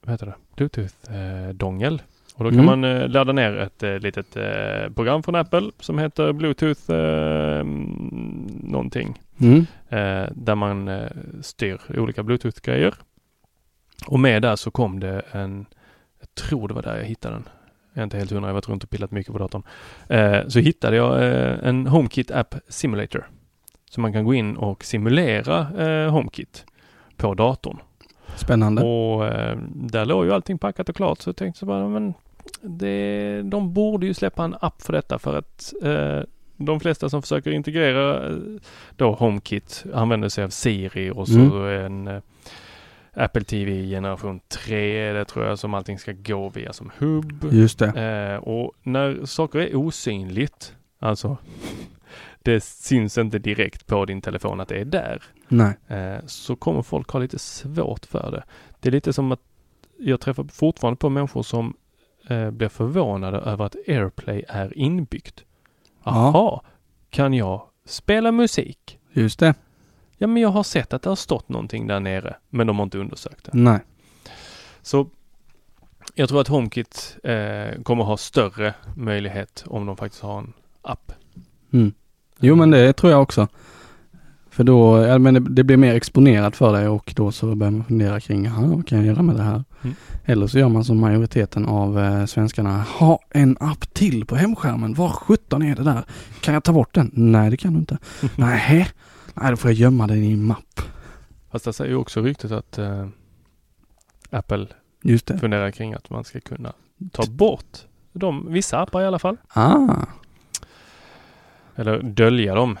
vad heter det, Bluetooth-dongel. och då kan
Mm.
man eh, ladda ner ett eh, litet eh, program från Apple som heter Bluetooth eh, någonting.
Mm.
Där man styr olika Bluetooth-grejer. Och med där så kom det en, jag tror det var där jag hittade den. Jag är inte helt hundra, jag har varit runt och pillat mycket på datorn. Så hittade jag en HomeKit App Simulator. Så man kan gå in och simulera HomeKit på datorn.
Spännande.
Och eh, där låg ju allting packat och klart så jag tänkte så bara, men det, de borde ju släppa en app för detta för att eh, de flesta som försöker integrera eh, då HomeKit använder sig av Siri och så
Mm.
en eh, Apple TV generation 3 det tror jag som allting ska gå via som hubb.
Just det.
Eh, och när saker är osynligt, alltså det syns inte direkt på din telefon att det är där
Nej.
eh, så kommer folk ha lite svårt för det. Det är lite som att jag träffar fortfarande på människor som eh, blir förvånade över att AirPlay är inbyggt.
Ja.
Jaha, kan jag spela musik?
Just det.
Ja, men jag har sett att det har stått någonting där nere, men de har inte undersökt det.
Nej.
Så jag tror att HomeKit eh, kommer ha större möjlighet om de faktiskt har en app.
Mm. Jo men det tror jag också. För då, ja, men det, det blir mer exponerat för dig och då så börjar man fundera kring, "Jaha, vad kan jag göra med det här?
Mm.
Eller så gör man som majoriteten av eh, svenskarna, ha en app till på hemskärmen, var 17 är det där? Kan jag ta bort den? Nej det kan du inte. <laughs> Nej, nej då får jag gömma den i en mapp.
Fast det säger ju också ryktet att eh, Apple
Just det.
funderar kring att man ska kunna ta bort de, vissa appar i alla fall.
Ah,
Eller dölja dem.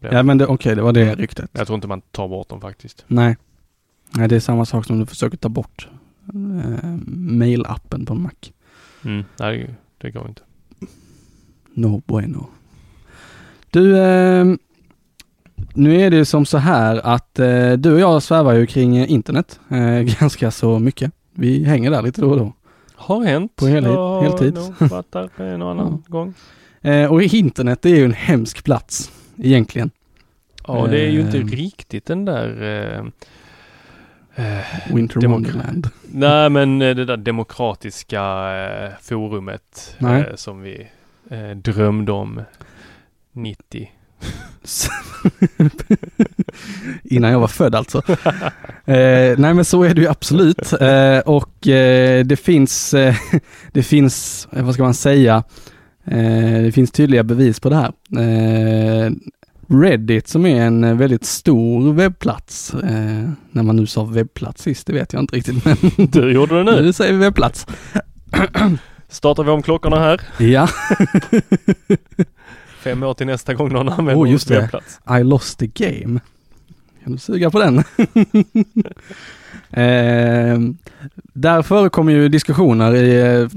ja men okej det var det ryktet.
Jag tror inte man tar bort dem faktiskt.
Nej. Nej det är samma sak som du försöker ta bort eh, mailappen på en Mac.
Mm. Nej, det går inte.
No bueno. Du, eh, nu är det ju som så här att eh, du och jag svävar ju kring internet eh, <laughs> ganska så mycket. Vi hänger där lite då och då.
Har hänt.
På hel-
Jag har
heltid.
nog varit där en och annan gång.
Eh, och internet är ju en hemsk plats egentligen.
Ja, det är ju inte
Eh.
riktigt den där eh, eh,
Winter Wonderland.
Nej, men eh, det där demokratiska forumet
Nej.
som vi drömde om 90. <laughs>
Innan jag var född alltså. nej men så är det ju absolut. Och det finns, <laughs> det finns, vad ska man säga, eh, det finns tydliga bevis på det här. Eh, Reddit som är en eh, väldigt stor webbplats, eh, när man nu sa webbplats sist, det vet jag inte riktigt men <laughs>
Du gjorde det nu.
nu säger vi webbplats.
Startar vi om klockorna här.
Ja, <laughs>
Fem år till nästa gång någon använder
Oh, just
vår
det.
webbplats.
I lost the game. Kan du suga på den? <laughs> eh, där förekommer ju diskussioner i eh,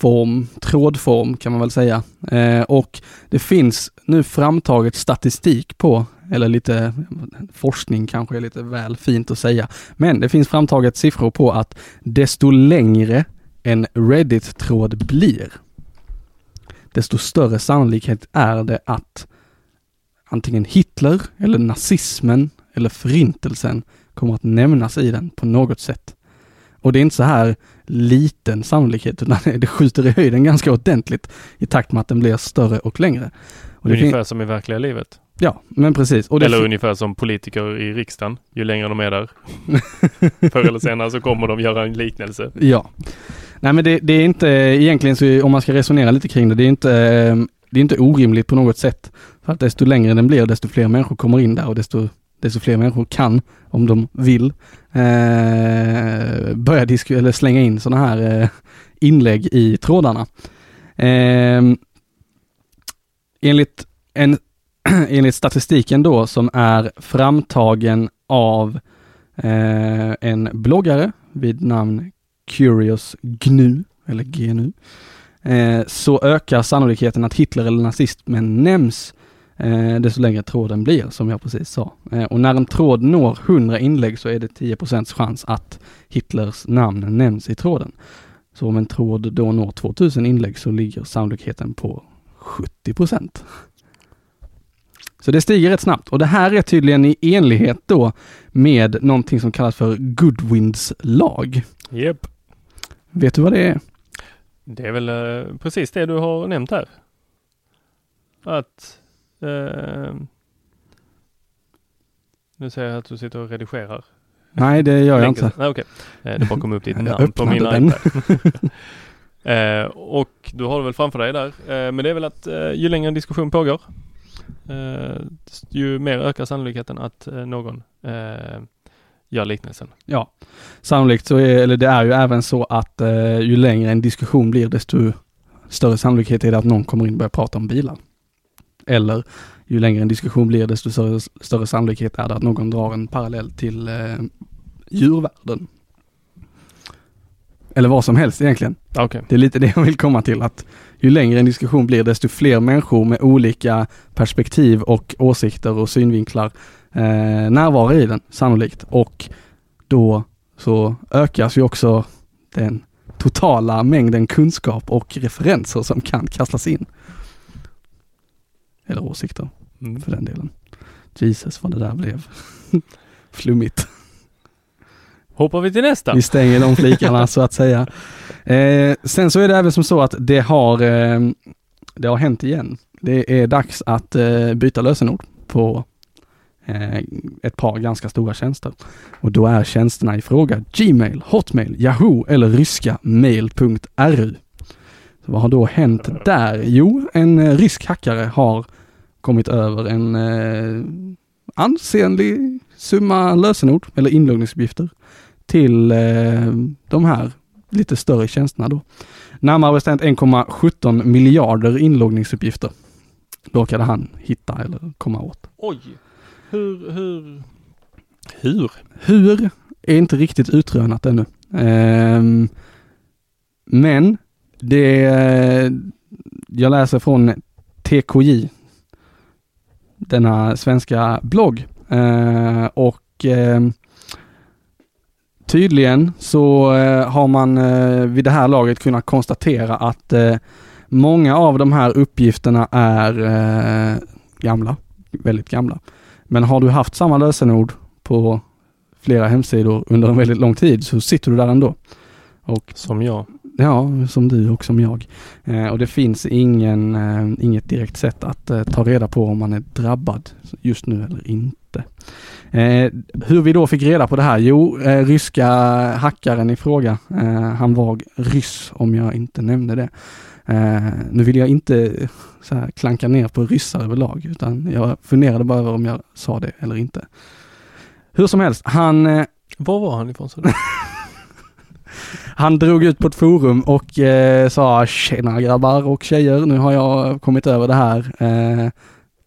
form, trådform kan man väl säga. Eh, och det finns nu framtaget statistik på, eller lite forskning kanske är lite väl fint att säga, men det finns framtaget siffror på att desto längre en Reddit-tråd blir, desto större sannolikhet är det att antingen Hitler eller nazismen eller förintelsen kommer att nämnas i den på något sätt. Och det är inte så här liten sannolikhet utan <laughs> det skjuter i höjden ganska ordentligt i takt med att den blir större och längre. Och
Ungefär som i verkliga livet.
ja, men precis.
Eller ungefär som politiker i riksdagen. Ju längre de är där, <laughs> förr eller senare så kommer de göra en liknelse.
Ja. Nej men det, det är inte egentligen så om man ska resonera lite kring det, det är inte, eh, det är inte orimligt på något sätt. För att desto längre den blir, desto fler människor kommer in där och desto, desto fler människor kan, om de vill, eh, börja disk- eller slänga in sådana här eh, inlägg i trådarna. Eh, enligt, en, <clears throat> enligt statistiken då som är framtagen av eh, en bloggare vid namn Curious GNU, eller GNU, eh, så ökar sannolikheten att Hitler eller nazismen nämns eh, desto längre tråden blir, som jag precis sa. Eh, och när en tråd når 100 inlägg så är det 10% chans att Hitlers namn nämns i tråden. Så om en tråd då når 2000 inlägg så ligger sannolikheten på 70 Så det stiger rätt snabbt och det här är tydligen i enlighet då med någonting som kallas för Goodwins lag.
Japp.
Vet du vad det är?
Det är väl eh, precis det du har nämnt här. Att eh, nu säger jag att du sitter och redigerar.
Nej, det gör jag inte.
Nej, okej. Eh, Det bara kom upp ditt namn på min
den.
iPad. <laughs> eh, och du har det väl framför dig där. Eh, men det är väl att eh, ju längre en diskussion pågår, eh, ju mer ökar sannolikheten att någon gör liknelsen.
Ja, sannolikt så är, eller det är ju även så att eh, ju längre en diskussion blir desto större sannolikhet är det att någon kommer in och börjar prata om bilar. Eller ju längre en diskussion blir desto större, större sannolikhet är det att någon drar en parallell till eh, djurvärlden. Eller vad som helst egentligen.
Okej.
Det är lite det jag vill komma till att ju längre en diskussion blir desto fler människor med olika perspektiv och åsikter och synvinklar eh, närvarar i den sannolikt och då så ökas ju också den totala mängden kunskap och referenser som kan kastas in. Eller åsikter
Mm.
för den delen. Jesus vad det där blev <laughs> flummigt.
Hoppar vi till nästa?
Vi stänger de flikarna så att säga. Eh, sen så är det även som så att det har, eh, det har hänt igen. Det är dags att eh, byta lösenord på eh, ett par ganska stora tjänster. Och då är tjänsterna i fråga Gmail, Hotmail, Yahoo eller ryska mail.ru. Vad har då hänt där? Jo, en eh, rysk hackare har kommit över en eh, ansenlig summa lösenord eller inloggningsuppgifter till eh, de här lite större tjänsterna då. Närmare bestämt 1,17 miljarder inloggningsuppgifter råkade han hitta eller komma åt.
Oj! Hur, hur? Hur?
Hur är inte riktigt utrönat ännu. Ehm, men det, jag läser från TKJ, denna svenska blogg. Eh, och eh, tydligen så eh, har man eh, vid det här laget kunnat konstatera att eh, många av de här uppgifterna är eh, gamla, väldigt gamla. Men har du haft samma lösenord på flera hemsidor under en väldigt lång tid så sitter du där ändå. Och,
Som jag
ja, som du och som jag. Eh, och det finns ingen, eh, inget direkt sätt att eh, ta reda på om man är drabbad just nu eller inte. Eh, hur vi då fick reda på det här? Jo, eh, ryska hackaren i fråga, eh, han var ryss om jag inte nämnde det. Nu vill jag inte här, klanka ner på ryssar överlag, utan jag funderade bara över om jag sa det eller inte. Hur som helst, han
Var var han ifrån? <laughs>
han drog ut på ett forum och eh, sa tjena grabbar och tjejer, nu har jag kommit över det här. Eh,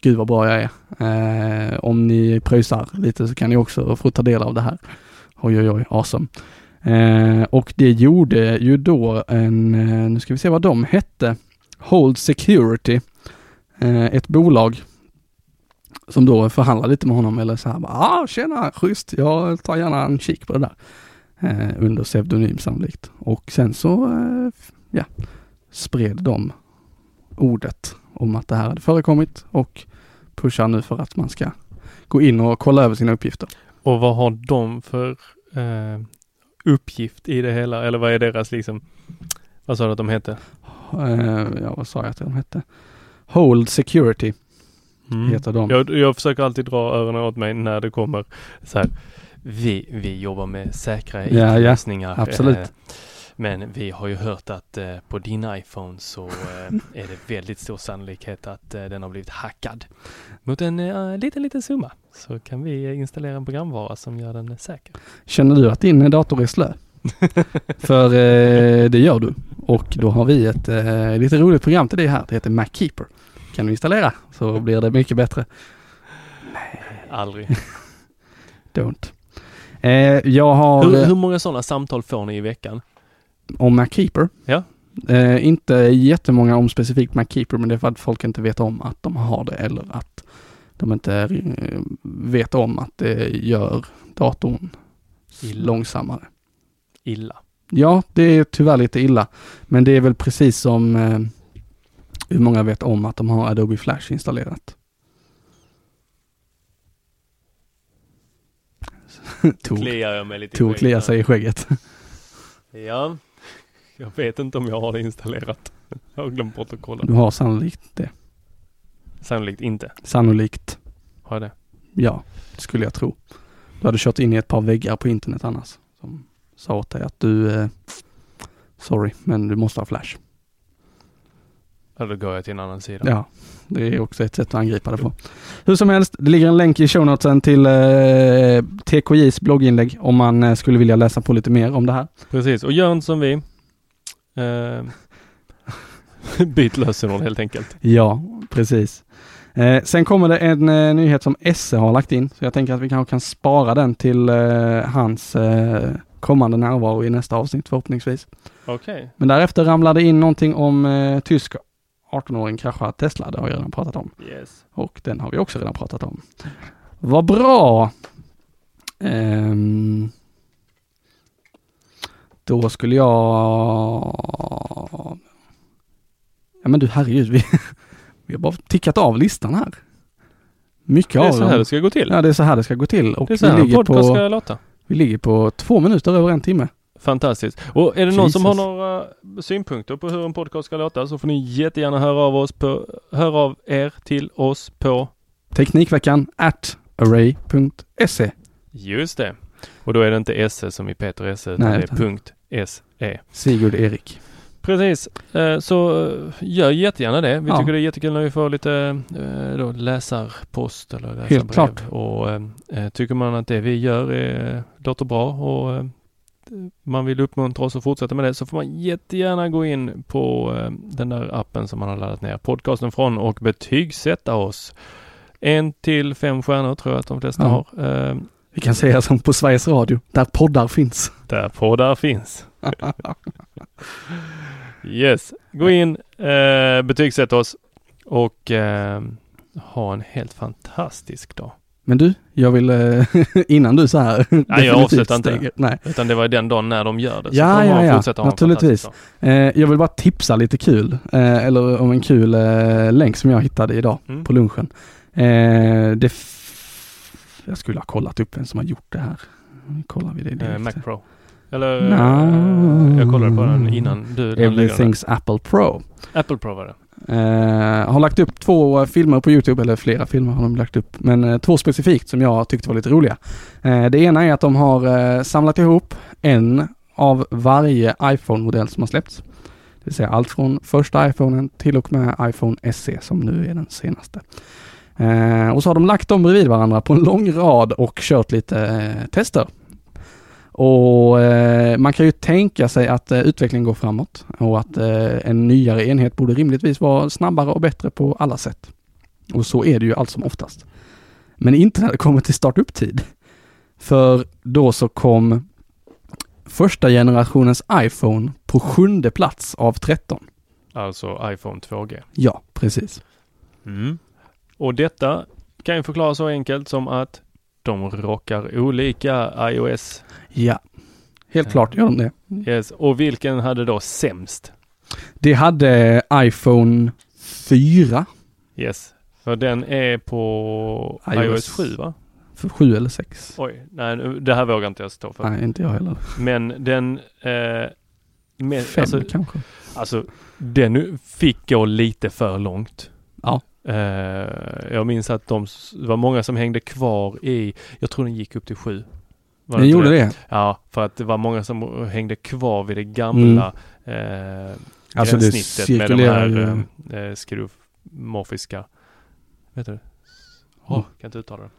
gud vad bra jag är. Eh, om ni pröjsar lite så kan ni också få ta del av det här. Oj oj oj, awesome. Eh, och det gjorde ju då en, eh, nu ska vi se vad de hette, Hold Security, eh, ett bolag som då förhandlade lite med honom eller så här, bara, ah tjena, schysst, jag tar gärna en kik på det där eh, under pseudonym sannolikt. Och sen så eh, ja, spred de ordet om att det här hade förekommit och pushar nu för att man ska gå in och kolla över sina uppgifter.
Och vad har de för eh, uppgift i det hela? Eller vad är deras liksom, vad sa du att de hette?
Eh, ja, vad sa jag att de hette? Hold Security heter de.
Jag, jag försöker alltid dra öronen åt mig när det kommer så här. Vi, vi jobbar med säkra
Ja, ja.
IT-lösningar.
Absolut.
eh, Men vi har ju hört att eh, på din iPhone så eh, är det väldigt stor sannolikhet att eh, den har blivit hackad. Mot en eh, liten, liten summa så kan vi eh, installera en programvara som gör den eh, säker.
Känner du att din dator är slö? <laughs> För eh, det gör du. Och då har vi ett eh, lite roligt program till dig här. Det heter MacKeeper. Kan du installera så blir det mycket bättre.
Aldrig. <laughs>
Don't. Eh, jag har
Hur,
eh,
hur många sådana samtal får ni i veckan?
om MacKeeper.
Ja.
Eh, inte jättemånga om specifikt MacKeeper men det är för att folk inte vet om att de har det eller att de inte eh, vet om att det gör datorn
Illa.
långsammare.
Illa.
Ja, det är tyvärr lite illa. Men det är väl precis som eh, hur många vet om att de har Adobe Flash installerat. Tog,
Kliar jag mig lite
tog klia sig i skägget.
Ja, jag vet inte om jag har det installerat. Jag har glömt bort att kolla.
Du har sannolikt det.
Sannolikt inte.
Sannolikt.
Har jag det?
Ja, det skulle jag tro. Du hade kört in i ett par väggar på internet annars. Som sa åt dig att du, eh, sorry, men du måste ha flash.
Eller går jag till en annan sida?
Ja, det är också ett sätt att angripa det på. Hur som helst, det ligger en länk i show notesen till eh, TKJs blogginlägg om man eh, skulle vilja läsa på lite mer om det här.
Precis, och gör inte som vi. Eh, <laughs> byt lösenord helt enkelt.
Ja, precis. Eh, sen kommer det en eh, nyhet som Esse har lagt in, så jag tänker att vi kanske kan spara den till eh, hans eh, kommande närvaro i nästa avsnitt förhoppningsvis.
Okej.
Men därefter ramlade in någonting om eh, tysk 18-åring kraschar Tesla, det har jag redan pratat om.
Yes.
Och den har vi också redan pratat om. Vad bra! Ehm, då skulle jag... Ja men du herregud, vi, <laughs> vi har bara tickat av listan här. Mycket
Det är
av
så
dem.
här det ska gå till.
Ja, det är så här det ska gå till. Och
det är så
vi
här en
ligger,
podcast
på,
ska låta.
vi ligger på två minuter över en timme.
Fantastiskt. Och är det någon som har några synpunkter på hur en podcast ska låta så får ni jättegärna höra av oss på, höra av er till oss på
Teknikveckan at array.se.
Just det. Och då är det inte SE som i Peter Esse utan
Nej,
det är punkt SE.
Sigurd Erik.
Precis. Eh, Så eh, gör jättegärna det. Vi
Ja.
tycker det är jättekul när vi får lite eh, då, läsarpost eller läsarbrev.
Helt klart.
Och tycker man att det vi gör är, låter bra och man vill uppmuntra oss att fortsätta med det så får man jättegärna gå in på eh, den där appen som man har laddat ner podcasten från och betygsätta oss. En till fem stjärnor tror jag att de flesta
Ja.
har. Eh,
Vi kan säga som på Sveriges Radio, där poddar finns.
Där poddar finns. <laughs> yes, gå in, eh, betygsätt oss och ha en helt fantastisk dag.
Men du, jag vill eh, <laughs> innan du så här
Nej, jag avslutar inte.
Nej.
Utan det var den dagen när de gör det. Så
Ja, ja, ja,
en
naturligtvis. Eh, jag vill bara tipsa lite kul, eh, eller om en kul eh, länk som jag hittade idag
Mm.
på lunchen. Det jag skulle ha kollat upp vem som har gjort det här. Nu kollar vi det direkt.
Mac Pro. Eller,
No.
jag kollade på den innan du den.
Everything's Apple Pro.
Apple Pro var det.
Eh, har lagt upp två filmer på Youtube, eller flera filmer har de lagt upp, men eh, två specifikt som jag tyckte var lite roliga. Eh, det ena är att de har samlat ihop en av varje iPhone-modell som har släppts. Det vill säga allt från första iPhonen till och med iPhone SE som nu är den senaste. Eh, och så har de lagt dem bredvid varandra på en lång rad och kört lite eh, tester. Och eh, man kan ju tänka sig att eh, utvecklingen går framåt och att eh, en nyare enhet borde rimligtvis vara snabbare och bättre på alla sätt. Och så är det ju allt som oftast. Men inte när det kommer till startup-tid. För då så kom första generationens iPhone på sjunde plats av 13.
Alltså iPhone 2G.
Ja, precis.
Mm. Och detta kan ju förklaras så enkelt som att de rockar olika iOS.
Ja, helt klart gör de det.
Yes. Och vilken hade då sämst?
Det hade iPhone 4
Yes. För den är på
iOS.
iOS 7 va?
för 7 eller 6.
Oj, nej det här vågar inte jag stå för.
Nej, inte jag heller.
Men den... Eh, med,
5
alltså,
kanske.
alltså, den fick gå lite för långt.
Ja.
Eh, jag minns att de, det var många som hängde kvar i, jag tror den gick upp till 7. Inte
gjorde det.
Ja, för att det var många som hängde kvar vid det gamla eh,
Alltså det
gränssnittet med de här
ju.
eh, skruvmorfiska, vet du?
Oh.
kan inte uttala det.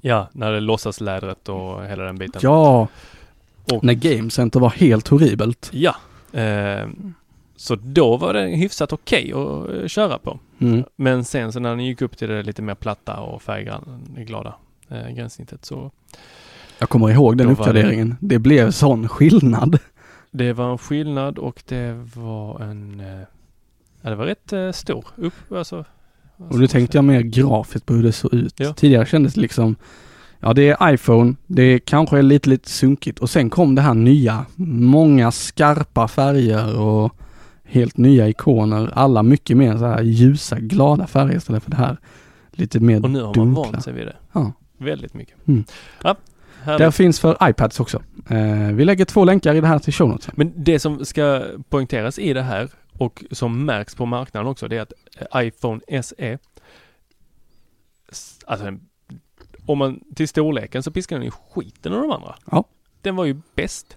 Ja, när det låtsaslädret och hela den biten.
Ja,
Och,
när Game Center var helt horribelt.
ja. Eh, så då var det hyfsat okej att eh, köra på.
Mm.
Men sen så när den gick upp till det lite mer platta och färgglada eh, gränssnittet så
Jag kommer ihåg den
var det-
uppgraderingen. Det... blev sån skillnad.
det var en skillnad och det var en eh, Ja, det var rätt eh, stor upp, alltså.
Och nu tänkte jag mer grafiskt på hur det såg ut.
Ja.
Tidigare kändes det liksom, ja det är iPhone, det kanske är lite, lite sunkigt och sen kom det här nya, många skarpa färger och helt nya ikoner. Alla mycket mer så här ljusa, glada färger istället för det här lite mer
Och nu har man
dunkla.
vant sig vid det.
Ja.
Väldigt mycket. Härligt.
Där finns för iPads också. Eh, vi lägger två länkar i det här till show notes.
Men det som ska poängteras i det här och som märks på marknaden också det är att eh, iPhone SE Alltså om man till storleken så piskar den i skiten av de andra.
Ja.
Den var ju bäst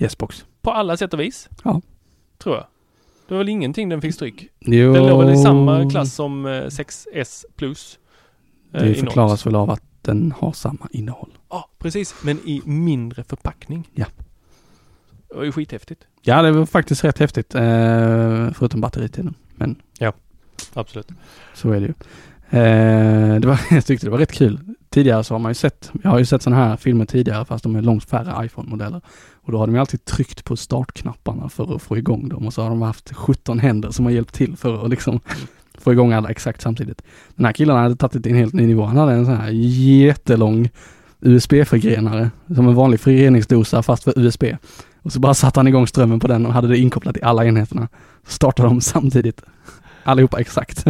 Yesbox.
på alla sätt och vis.
Ja.
Tror jag. Det var väl ingenting den fick stryk.
Jo,
Den låg väl i samma klass som eh, 6S plus. eh,
Det
i
förklaras väl av att den har samma innehåll.
Ja, precis. Men i mindre förpackning.
Ja.
Det var ju skithäftigt.
Ja, det var faktiskt rätt häftigt. Eh, förutom batteritiden. Men
Absolut.
så är det ju. Eh, det var, <laughs> jag tyckte det var rätt kul. Tidigare så har man ju sett, jag har ju sett sådana här filmer tidigare fast de är långt färre iPhone-modeller. Och då har de ju alltid tryckt på startknapparna för att få igång dem och så har de haft 17 händer som har hjälpt till för att liksom få igång alla exakt samtidigt. Den här killen hade tagit det till en helt ny nivå. Han hade en sån här jättelång USB-förgrenare som en vanlig förgreningsdosa fast för USB. Och så bara satte han igång strömmen på den och hade det inkopplat i alla enheterna. Så startade de samtidigt. Allihopa exakt.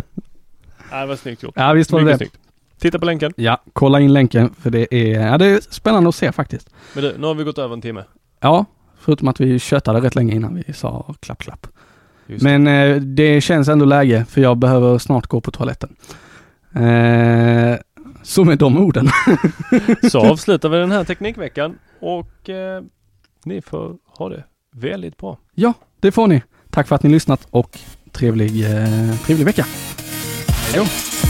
Ja, det var snyggt gjort.
Ja visst var
Mycket
det.
snyggt. Titta på länken.
Ja, kolla in länken för det är, ja, det är spännande att se faktiskt.
Men du, nu har vi gått över en timme.
Ja, förutom att vi tjötade rätt länge innan vi sa klapp klapp.
Just.
Men eh, det känns ändå läge för jag behöver snart gå på toaletten. Eh, så med de orden.
Så <laughs> avslutar vi den här teknikveckan och eh, ni får ha det väldigt bra.
ja, det får ni. Tack för att ni lyssnat och trevlig, eh, trevlig vecka. Hej då.